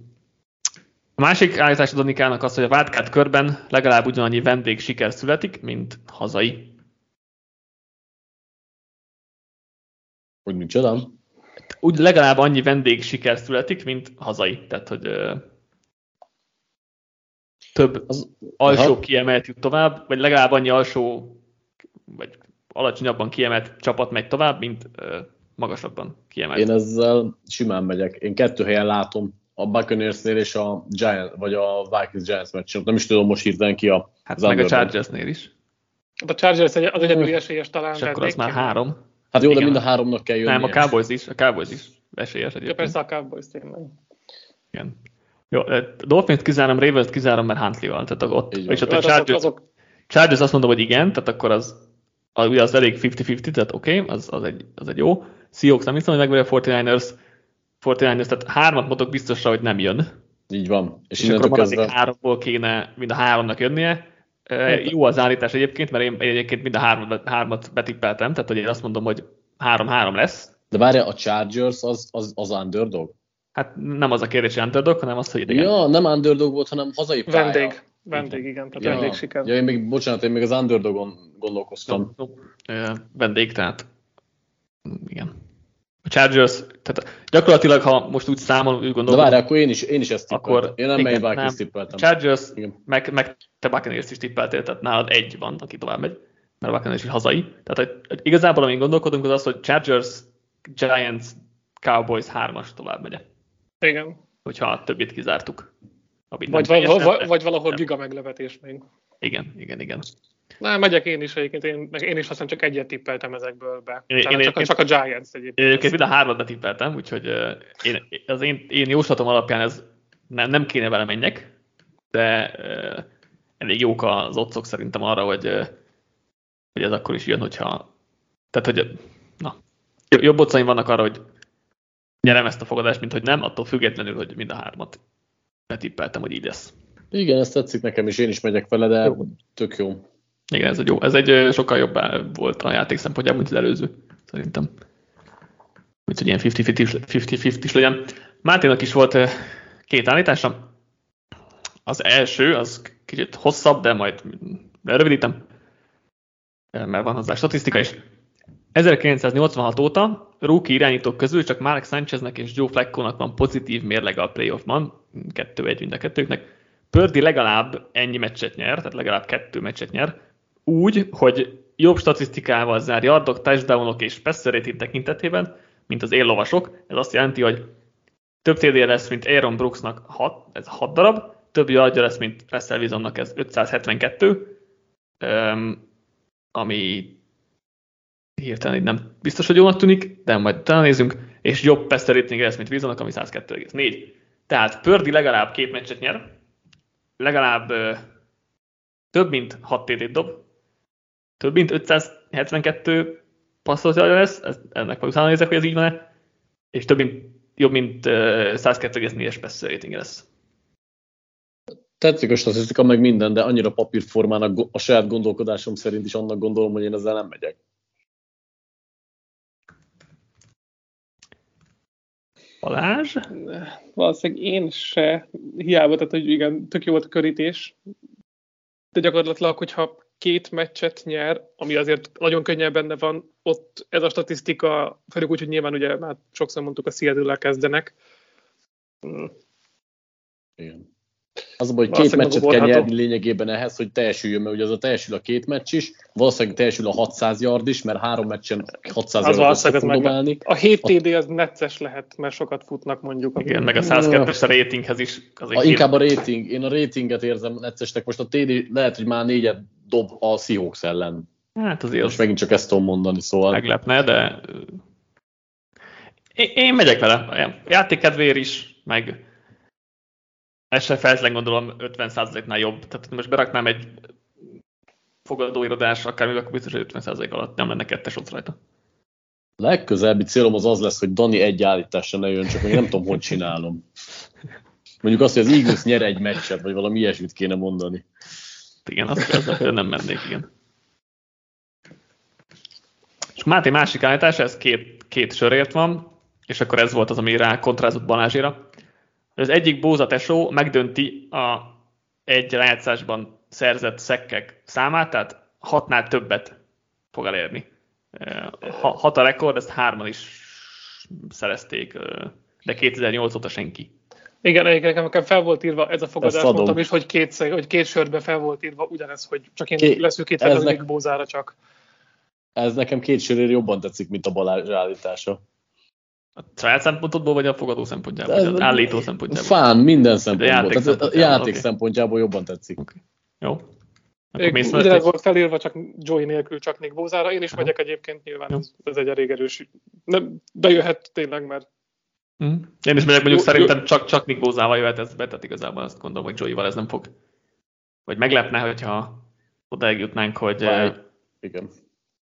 a másik állítás Donikának az, hogy a Wildcard körben legalább ugyanannyi vendég siker születik, mint hazai. Hogy micsoda? Úgy legalább annyi vendég siker születik, mint hazai. Tehát, hogy ö, több az, alsó aha. kiemelt jut tovább, vagy legalább annyi alsó, vagy alacsonyabban kiemelt csapat megy tovább, mint ö, magasabban kiemelt. Én ezzel simán megyek. Én kettő helyen látom a Buccaneersnél és a Giant, vagy a Vikings Giants meccsen. Nem is tudom most hirtelen ki a Hát meg a Chargersnél is. Hát a Chargers az egyedüli esélyes talán. És akkor az már három. Hát jó, Igen. de mind a háromnak kell jönni. Nem, a Cowboys is, a Cowboys is esélyes egyébként. Ja, persze a Cowboys tényleg. Igen. Jó, Dolphins kizárom, Ravens kizárom, mert Huntley-val. Tehát ott, és ott a Chargers, azok... Chargers azt mondom, hogy igen, tehát akkor az, az, ugye az elég 50-50, tehát oké, okay, az, az, egy, az egy jó. Seahawks nem hiszem, hogy megverje a 49ers, 49ers, tehát hármat mondok biztosra, hogy nem jön. Így van. És, és akkor kezdve... háromból kéne mind a háromnak jönnie. Jó az állítás egyébként, mert én egyébként mind a hármat, hármat betippeltem, tehát hogy én azt mondom, hogy 3-3 lesz. De várja, a Chargers az, az, az underdog? Hát nem az a kérdés, hogy underdog, hanem az, hogy idegen. Ja, nem underdog volt, hanem hazai pálya. Vendég. Vendég, igen, tehát ja. vendég siker. Ja, én még, bocsánat, én még az underdogon gondolkoztam. No, no. Vendég, tehát igen. A Chargers, tehát gyakorlatilag, ha most úgy számol, úgy gondolom. De várj, akkor én is, én is ezt tippeltem. Akkor, én nem melyik Vikings tippeltem. Chargers, igen. meg, meg te Buccaneers is tippeltél, tehát nálad egy van, aki tovább megy, mert a Buccaneers is hazai. Tehát hogy igazából, amin gondolkodunk, az az, hogy Chargers, Giants, Cowboys hármas tovább megye. Igen. Hogyha a többit kizártuk. Vagy, vagy, vagy valahol giga meglepetés még. Igen, igen, igen. Na, megyek én is egyébként, én, én is aztán csak egyet tippeltem ezekből be. Én, én, csak, én, csak a Giants egyébként. Én egyébként mind a hármat betippeltem, úgyhogy én, az én, én jóslatom alapján ez nem, nem kéne vele menjek, de elég jók az otcok szerintem arra, hogy, hogy ez akkor is jön, hogyha... Tehát, hogy na, jobb otcaim vannak arra, hogy nyerem ezt a fogadást, mint hogy nem, attól függetlenül, hogy mind a hármat betippeltem, hogy így lesz. Igen, ezt tetszik nekem, és én is megyek vele, de jó. tök jó. Igen, ez egy jó. Ez egy sokkal jobb volt a játék szempontjából, mint az előző, szerintem. Mint hogy ilyen 50-50 is legyen. Máténak is volt két állítása. Az első, az kicsit hosszabb, de majd rövidítem, mert van hozzá statisztika is. 1986 óta rookie irányítók közül csak Mark Sancheznek és Joe Flacco-nak van pozitív mérlege a playoffban, kettő-egy mind a kettőknek. Pördi legalább ennyi meccset nyer, tehát legalább kettő meccset nyer, úgy, hogy jobb statisztikával zár yardok, touchdownok és passer tekintetében, mint az éllovasok. Ez azt jelenti, hogy több TD lesz, mint Aaron Brooksnak 6, ez 6 darab, több yardja lesz, mint Russell Wilsonnak ez 572, ami hirtelen nem biztos, hogy jónak tűnik, de majd utána nézzünk, és jobb passer rating lesz, mint Wilsonnak, ami 102,4. Tehát Pördi legalább két meccset nyer, legalább több mint 6 TD dob, több mint 572 passzolja lesz, ez, ennek majd utána nézek, hogy ez így van-e, és több mint, jobb mint uh, 102,4-es passer rating lesz. Tetszik a statisztika, meg minden, de annyira papírformának a saját gondolkodásom szerint is annak gondolom, hogy én ezzel nem megyek. Balázs? Valószínűleg én se, hiába, tehát hogy igen, tök jó volt a körítés, de gyakorlatilag, hogyha két meccset nyer, ami azért nagyon könnyen benne van, ott ez a statisztika, főleg úgy, hogy nyilván ugye már sokszor mondtuk, a seattle kezdenek. Igen. Az a baj, hogy két meccset kell nyerni lényegében ehhez, hogy teljesüljön, mert ugye az a teljesül a két meccs is, valószínűleg teljesül a 600 yard is, mert három meccsen 600 az yardot fog dobálni. A 7 TD az necces lehet, mert sokat futnak mondjuk. Igen, meg a 102-es a ratinghez is. Az a, inkább a rating, én a ratinget érzem neccesnek, most a TD lehet, hogy már négyet dob a Seahawks ellen. Hát azért Most megint csak ezt tudom mondani, szóval... Meglepne, de én, én megyek vele. Játékedvér is, meg ez se feltétlenül gondolom 50%-nál jobb. Tehát most beraknám egy fogadóirodás, akár akkor biztos, hogy 50% alatt nem lenne kettes ott rajta. Legközelebbi célom az az lesz, hogy Dani egy állításra ne jön, csak még nem tudom, hogy csinálom. Mondjuk azt, hogy az Eagles nyer egy meccset, vagy valami ilyesmit kéne mondani. Igen, azt, azt nem mennék, igen. És Máté másik állítás, ez két, két sörért van, és akkor ez volt az, ami rá kontrázott Balázsira. Az egyik Bóza tesó megdönti a egy rájátszásban szerzett szekkek számát, tehát hatnál többet fog elérni. Hat a rekord, ezt hárman is szerezték, de 2008 óta senki. Igen, egyébként nekem fel volt írva ez a fogadás, mondtam is, hogy két, hogy két sörbe fel volt írva ugyanez, hogy csak én Ké, leszűkítve a nek... Bózára csak. Ez nekem két sörért jobban tetszik, mint a Balázs állítása. A saját szempontodból, vagy a fogadó szempontjából, vagy az állító szempontjából? Fán, minden szempontból. A játék, Tehát szempontjából, játék okay. szempontjából jobban tetszik. Okay. Jó. Ugyanez volt felírva, csak Joey nélkül, csak Nick Bózára. Én is Aha. megyek egyébként, nyilván ez, ez egy elég erős. Nem, bejöhet tényleg, mert Mm. Én is megyek, mondjuk jó, szerintem jó. csak, csak Nick Bózával jöhet ez be, tehát igazából azt gondolom, hogy Joey-val ez nem fog. Vagy meglepne, hogyha odáig jutnánk, hogy... Bár, igen.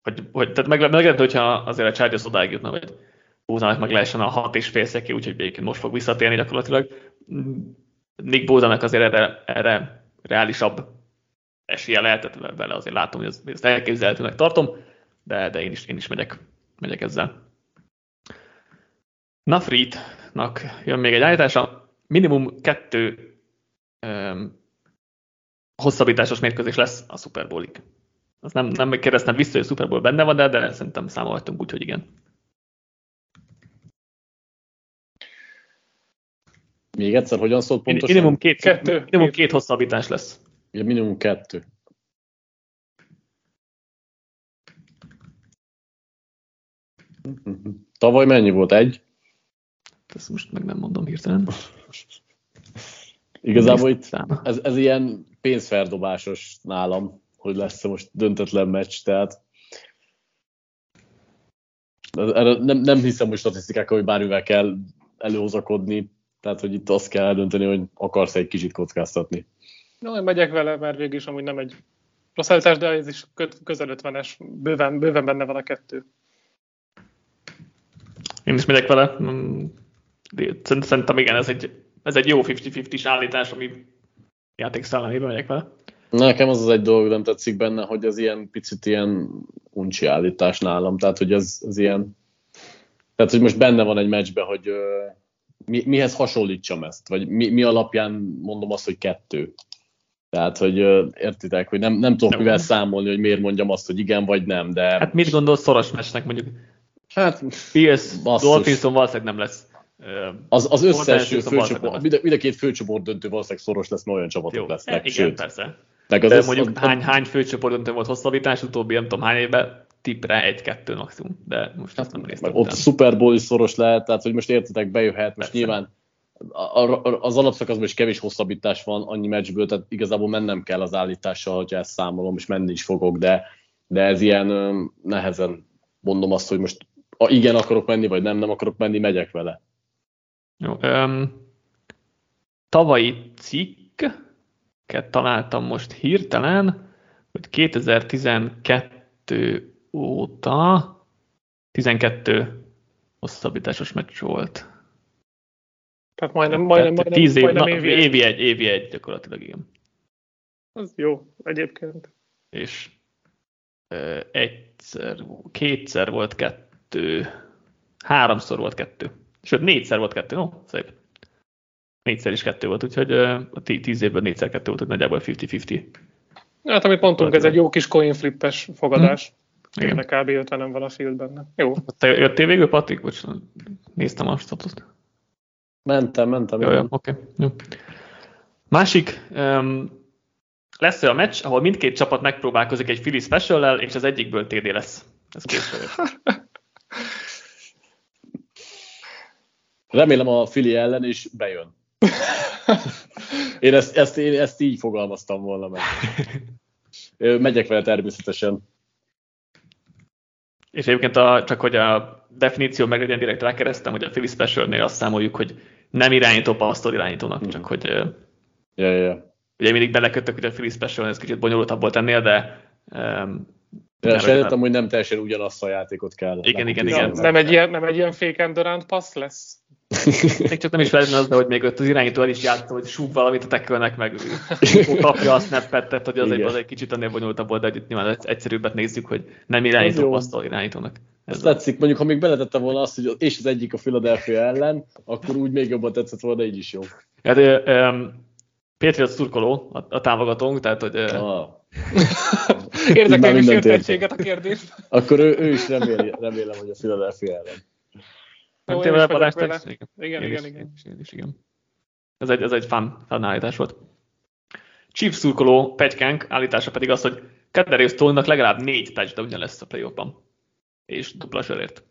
Hogy, hogy, tehát meglepne, hogyha azért a Chargers odáig jutna, hogy Bózának meg lehessen a hat és fél szeki, úgyhogy egyébként most fog visszatérni gyakorlatilag. Nick Bózának azért erre, erre reálisabb esélye lehetett vele, azért látom, hogy ezt elképzelhetőnek tartom, de, de én, is, én is megyek, megyek ezzel. Nafritnak jön még egy állítása. Minimum kettő um, hosszabbításos mérkőzés lesz a Super Bowl-ig. Azt nem, nem kérdeztem vissza, hogy a Super Bowl benne van, de, de szerintem számolhatunk úgy, hogy igen. Még egyszer, hogyan szólt pontosan? Minimum két, kettő, minimum két hosszabbítás lesz. Ja, minimum kettő. Tavaly mennyi volt? Egy? Ezt most meg nem mondom hirtelen. Igazából itt ez, ez ilyen pénzferdobásos nálam, hogy lesz most döntetlen meccs, tehát erre nem, nem hiszem, hogy statisztikákkal, hogy bármivel kell előhozakodni, tehát hogy itt azt kell eldönteni, hogy akarsz egy kicsit kockáztatni. No, én megyek vele, mert végül is amúgy nem egy rossz állítás, de ez is közel 50-es, bőven, bőven benne van a kettő. Én Én is megyek vele. Szerintem igen, ez egy, ez egy jó 50-50-s állítás, ami játék szellemében megyek vele. Nekem az az egy dolog nem tetszik benne, hogy az ilyen picit ilyen uncsi állítás nálam, tehát hogy ez, ez ilyen, tehát hogy most benne van egy meccsbe, hogy uh, mi, mihez hasonlítsam ezt, vagy mi, mi alapján mondom azt, hogy kettő. Tehát, hogy uh, értitek, hogy nem, nem tudok nem. mivel számolni, hogy miért mondjam azt, hogy igen vagy nem, de... Hát mit gondolsz szoros meccsnek mondjuk? Hát, Pierce, Dolphinson valószínűleg nem lesz. Az, az összes főcsoport, mind, mind a két főcsoport döntő valószínűleg szoros lesz, mert olyan csapatok Jó, lesznek. Igen, sőt. persze. Meg az De az mondjuk az, hány, hány főcsoport döntő volt hosszabbítás, utóbbi nem tudom hány évben, tippre egy-kettő maximum, de most ezt nem néztem. Ott Super Bowl is szoros lehet, tehát hogy most értetek, bejöhet, most Persze. nyilván az alapszakaszban is kevés hosszabbítás van annyi meccsből, tehát igazából mennem kell az állítással, hogyha ezt számolom, és menni is fogok, de, de ez ilyen nehezen mondom azt, hogy most igen akarok menni, vagy nem, nem akarok menni, megyek vele. Jó, um, tavalyi cikket találtam most hirtelen, hogy 2012 óta 12 hosszabbításos meccs volt. Tehát majdnem, majdnem, majdnem, tíz év, majdnem évi, egy. évi egy. Évi egy gyakorlatilag, igen. Az jó, egyébként. És ö, egyszer, kétszer volt kettő, háromszor volt kettő. Sőt, négyszer volt kettő, no, szép. Négyszer is kettő volt, úgyhogy a tíz évben négyszer kettő volt, hogy nagyjából 50-50. Hát, amit mondtunk, ez egy jó kis coin flippes fogadás. Hmm. Igen. kb. 50 van a field benne. Jó. Te jöttél végül, Patrik? Bocs, néztem a statuszt. Mentem, mentem. Jó, jó, oké. Okay. Másik, um, lesz olyan meccs, ahol mindkét csapat megpróbálkozik egy Philly special és az egyikből TD lesz. Ez később. <laughs> Remélem a Fili ellen is bejön. Én ezt, ezt, én ezt így fogalmaztam volna meg. Megyek vele természetesen. És egyébként a, csak hogy a definíció meg legyen direkt rákeresztem, hogy a Philly Specialnél azt számoljuk, hogy nem irányító pasztor irányítónak, mm. csak hogy ja, ja. ugye mindig belekötök, hogy a Philly Special ez kicsit bonyolultabb tennél, de um, de sejtettem, hogy nem teljesen ugyanazt a játékot kell. Igen, igen, igen. Nem egy ilyen, nem egy ilyen fake and pass lesz? Még csak nem is feltétlenül az, de hogy még ott az irányító el is játszott, hogy súg valamit a tekölnek, meg kapja a snappet, tehát hogy az egy, az egy kicsit annél bonyolultabb volt, de hogy nyilván egyszerűbbet nézzük, hogy nem irányító pasztol irányítónak. Ez tetszik, mondjuk ha még beletette volna azt, hogy és az egyik a Philadelphia ellen, akkor úgy még jobban tetszett volna, így is jó. Hát, um, Patriot szurkoló a, a támogatónk, tehát hogy... Ah. Érdekel értettséget a kérdést. Akkor ő, ő is reméli, remélem, hogy a Philadelphia ellen. Nem tényleg Balázs, igen. Igen, igen, igen. Én is, igen. Ez egy, ez egy fun, fun állítás volt. Chiefs szurkoló Pegykánk állítása pedig az, hogy Kadarius Tolnak legalább négy touchdown lesz a playoffban. És dupla sörért.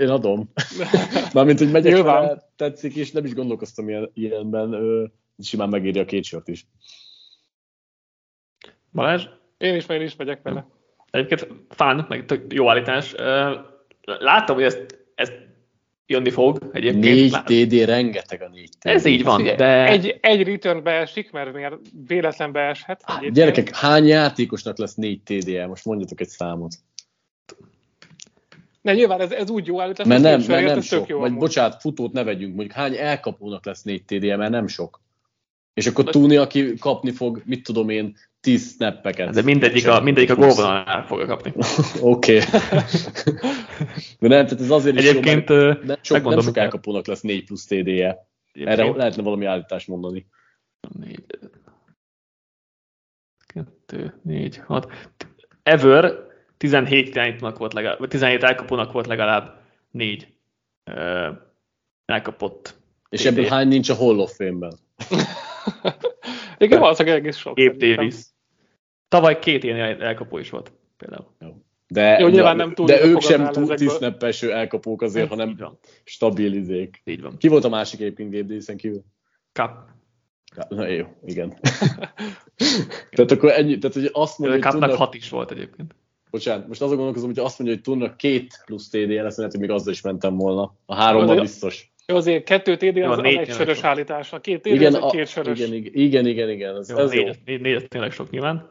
Én adom. <laughs> Mármint, hogy megyek vele, tetszik, és nem is gondolkoztam ilyen, ilyenben. Simán megírja a két sört is. Balázs? Én is, én is megyek vele. Egyébként fán, meg tök jó állítás. Láttam, hogy ezt, ezt jönni fog egyébként. 4 TD, rengeteg a 4 TD. Ez így van, de... Egy, egy return beesik, mert miért véletlen beeshet. Hát, gyerekek, hány játékosnak lesz 4 TD-je? Most mondjatok egy számot. Ne, nyilván ez, ez úgy jó állítás, mert nem, mert nem sok. Jó vagy amúgy. bocsánat, futót ne vegyünk, mondjuk hány elkapónak lesz 4 TD-je, mert nem sok. És akkor Túni, aki kapni fog, mit tudom én, 10 snappeket. De mindegyik a, mindegyik a gólvonalnál fogja kapni. <laughs> Oké. <laughs> De nem, tehát ez azért is Egyébként, jó, mert nem sok, nem sok elkapónak lesz 4 plusz TD-je. Erre lehetne valami állítást mondani. 4, 2, 4, 6. Ever 17 irányítónak volt legalább, vagy 17 elkapónak volt legalább 4 uh, elkapott. És ebből hány nincs a Hall of Fame-ben? <laughs> <laughs> Igen, valószínűleg egész sok. Gabe Davis. Tavaly két ilyen elkapó is volt például. Jó. De, Jó, nyilván nem túl de ők sem túl tisztneppeső elkapók azért, hanem így van. stabilizék. Így van. Ki volt a másik egyébként Gabe Davisen kívül? Cup. Na jó, igen. tehát akkor ennyi, tehát hogy azt mondja, hogy tudnak... hat is volt egyébként. Bocsánat, most azon gondolkozom, hogy azt mondja, hogy tudnak két plusz TD lesz, lehet, hogy még azzal is mentem volna. A hárommal biztos. Jó, azért kettő TD az, az egy sörös állítás. A két TD igen, az egy két sörös. Igen, igen, igen, igen. Ez, jó, ez négy, jó. Négy, négy, tényleg sok nyilván.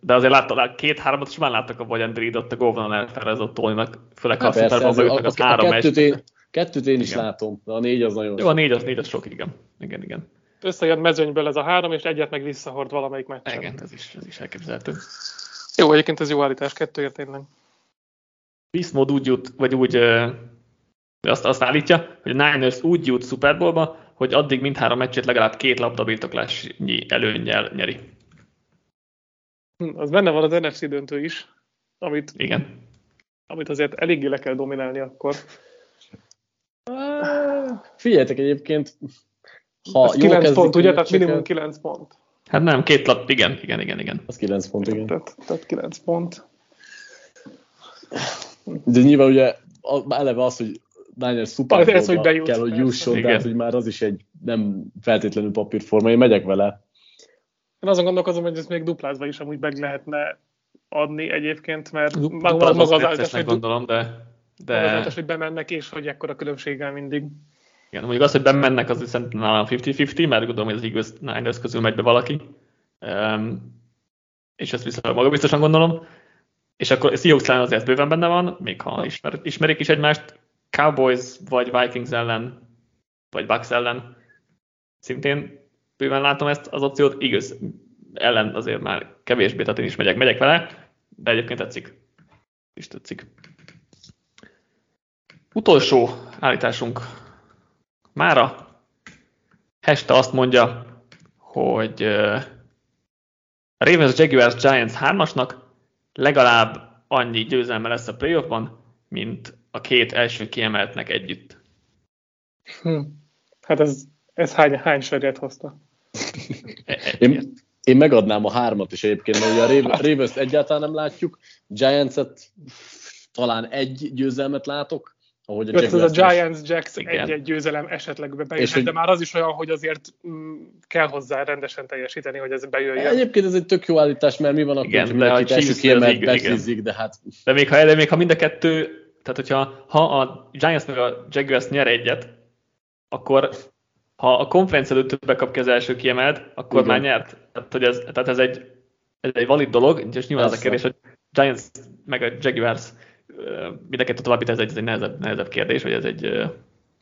de azért látta, két-hármat már láttak a Boyan Breed ott a góvonal elfelezett Tolnak, főleg ha a Super Bowl az, három a kettőt én, kettőt én is igen. látom, de a négy az nagyon Jó, a négy az, négy az sok, igen. Igen, igen. Összejön mezőnyből ez a három, és egyet meg visszahord valamelyik meccsen. Igen, ez is, ez is elképzelhető. Jó, egyébként ez jó állítás, kettőért tényleg. Beast úgy jut, vagy úgy azt, azt állítja, hogy a Niners úgy jut Super Bowlba, hogy addig mindhárom meccsét legalább két labdabirtoklásnyi előnnyel nyeri. Hm, az benne van az NFC döntő is, amit, Igen. amit azért eléggé le kell dominálni akkor. Figyeljetek egyébként, ha Ez 9 pont, ugye? Tehát minimum 9 pont. Hát nem, két lap, igen, igen, igen, igen. Az 9 pont, igen. Tehát, tehát 9 pont. De nyilván ugye eleve az, hogy Niners Super ez, hogy bejut, kell, hogy jusson, igen. tehát hogy már az is egy nem feltétlenül papírforma, én megyek vele. Én azon gondolkozom, hogy ezt még duplázva is amúgy meg lehetne adni egyébként, mert maga, maga az állítás, hogy, gondolom, de, de... az állítás, hogy bemennek, és hogy ekkora különbséggel mindig. Igen, mondjuk az, hogy bemennek, az szerintem nálam 50-50, mert gondolom, hogy az Eagles Niners közül megy be valaki. Um, és ezt viszont maga biztosan gondolom. És akkor Seahawks ellen azért bőven benne van, még ha ismer, ismerik is egymást. Cowboys vagy Vikings ellen, vagy Bucks ellen szintén bőven látom ezt az opciót. Igaz, ellen azért már kevésbé, tehát én is megyek, megyek vele, de egyébként tetszik. És tetszik. Utolsó állításunk mára. Heste azt mondja, hogy a Ravens Jaguars Giants 3-asnak legalább annyi győzelme lesz a playoffban, mint a két első kiemeltnek együtt. Hm. Hát ez, ez hány, hány serjet hozta? én, én megadnám a hármat is egyébként, mert ugye a Ravens egyáltalán nem látjuk, Giants-et talán egy győzelmet látok, ahogy a, Jack a Giants, Jacks egy-egy győzelem esetleg bejöhet, hogy... de már az is olyan, hogy azért mm, kell hozzá rendesen teljesíteni, hogy ez bejöjjön. Egyébként ez egy tök jó állítás, mert mi van akkor, igen, de a első kiemelt de hát... De még ha, de még ha mind a kettő, tehát hogyha ha a Giants meg a Jaguars nyer egyet, akkor ha a konferencia előtt többbe kap ki az első kiemelt, akkor igen. már nyert. Tehát, hogy ez, tehát ez, egy, ez egy valid dolog, és nyilván az a kérdés, hogy Giants meg a Jaguars mind a kettő további, ez egy, ez egy nehezebb, nehezebb kérdés, vagy ez egy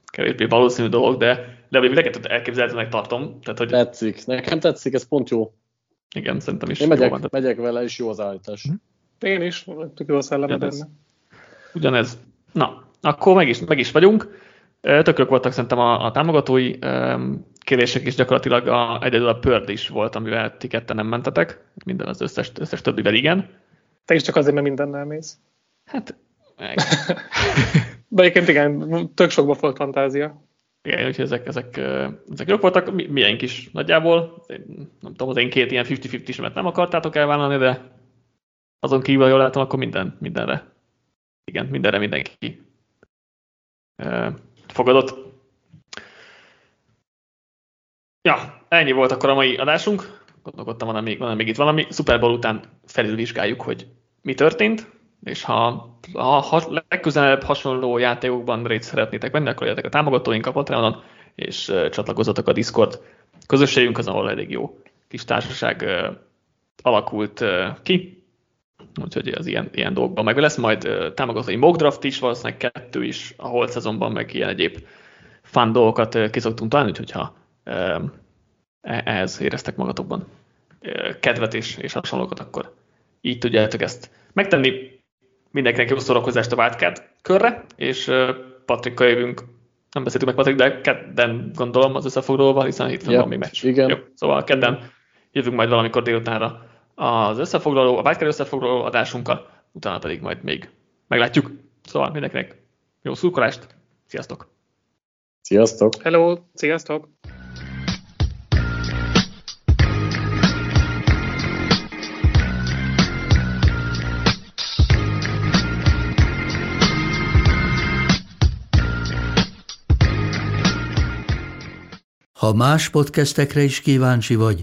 kevésbé valószínű dolog, de, de mind a kettőt elképzelhetőnek tartom. Tehát, hogy... Tetszik, nekem tetszik, ez pont jó. Igen, szerintem is Én megyek, jó van. megyek vele, és jó az állítás. Hm? Én is, tök jó a szelleme benne. Ugyanez. Na, akkor meg is, meg is vagyunk. Tökök voltak szerintem a, a támogatói kérések is gyakorlatilag a, egyedül a Pörd is volt, amivel ti ketten nem mentetek, minden az összes, összes többivel igen. Te is csak azért, mert mindennel mész. Hát, meg. <laughs> De egyébként igen, tök sokba volt fantázia. Igen, úgyhogy ezek, ezek, ezek jók voltak, milyen is nagyjából. Nem tudom, az én két ilyen 50-50 nem akartátok elvállalni, de azon kívül, jól látom, akkor minden, mindenre. Igen, mindenre mindenki fogadott. Ja, ennyi volt akkor a mai adásunk. Gondolkodtam, van még, van még itt valami. Super Bowl után felülvizsgáljuk, hogy mi történt és ha, ha, legközelebb hasonló játékokban részt szeretnétek venni, akkor jöttek a támogatóink a Patreonon, és uh, csatlakozzatok a Discord közösségünk, az ahol elég jó kis társaság alakult ki, úgyhogy az ilyen, ilyen dolgokban meg lesz, majd támogatói mock draft is, valószínűleg kettő is a holt szezonban, meg ilyen egyéb fun dolgokat ki szoktunk találni, úgyhogy ha uh, ehhez éreztek magatokban kedvet és, és hasonlókat, akkor így tudjátok ezt megtenni mindenkinek jó szórakozást a Wildcard körre, és Patrikkal jövünk, nem beszéltünk meg Patrik, de kedden gondolom az összefoglalóval, hiszen itt yep, van még meccs. Igen. Jó, szóval kedden jövünk majd valamikor délutánra az összefoglaló, a Wildcard összefoglaló adásunkkal, utána pedig majd még meglátjuk. Szóval mindenkinek jó szurkolást, sziasztok! Sziasztok! Hello, sziasztok! Ha más podcastekre is kíváncsi vagy,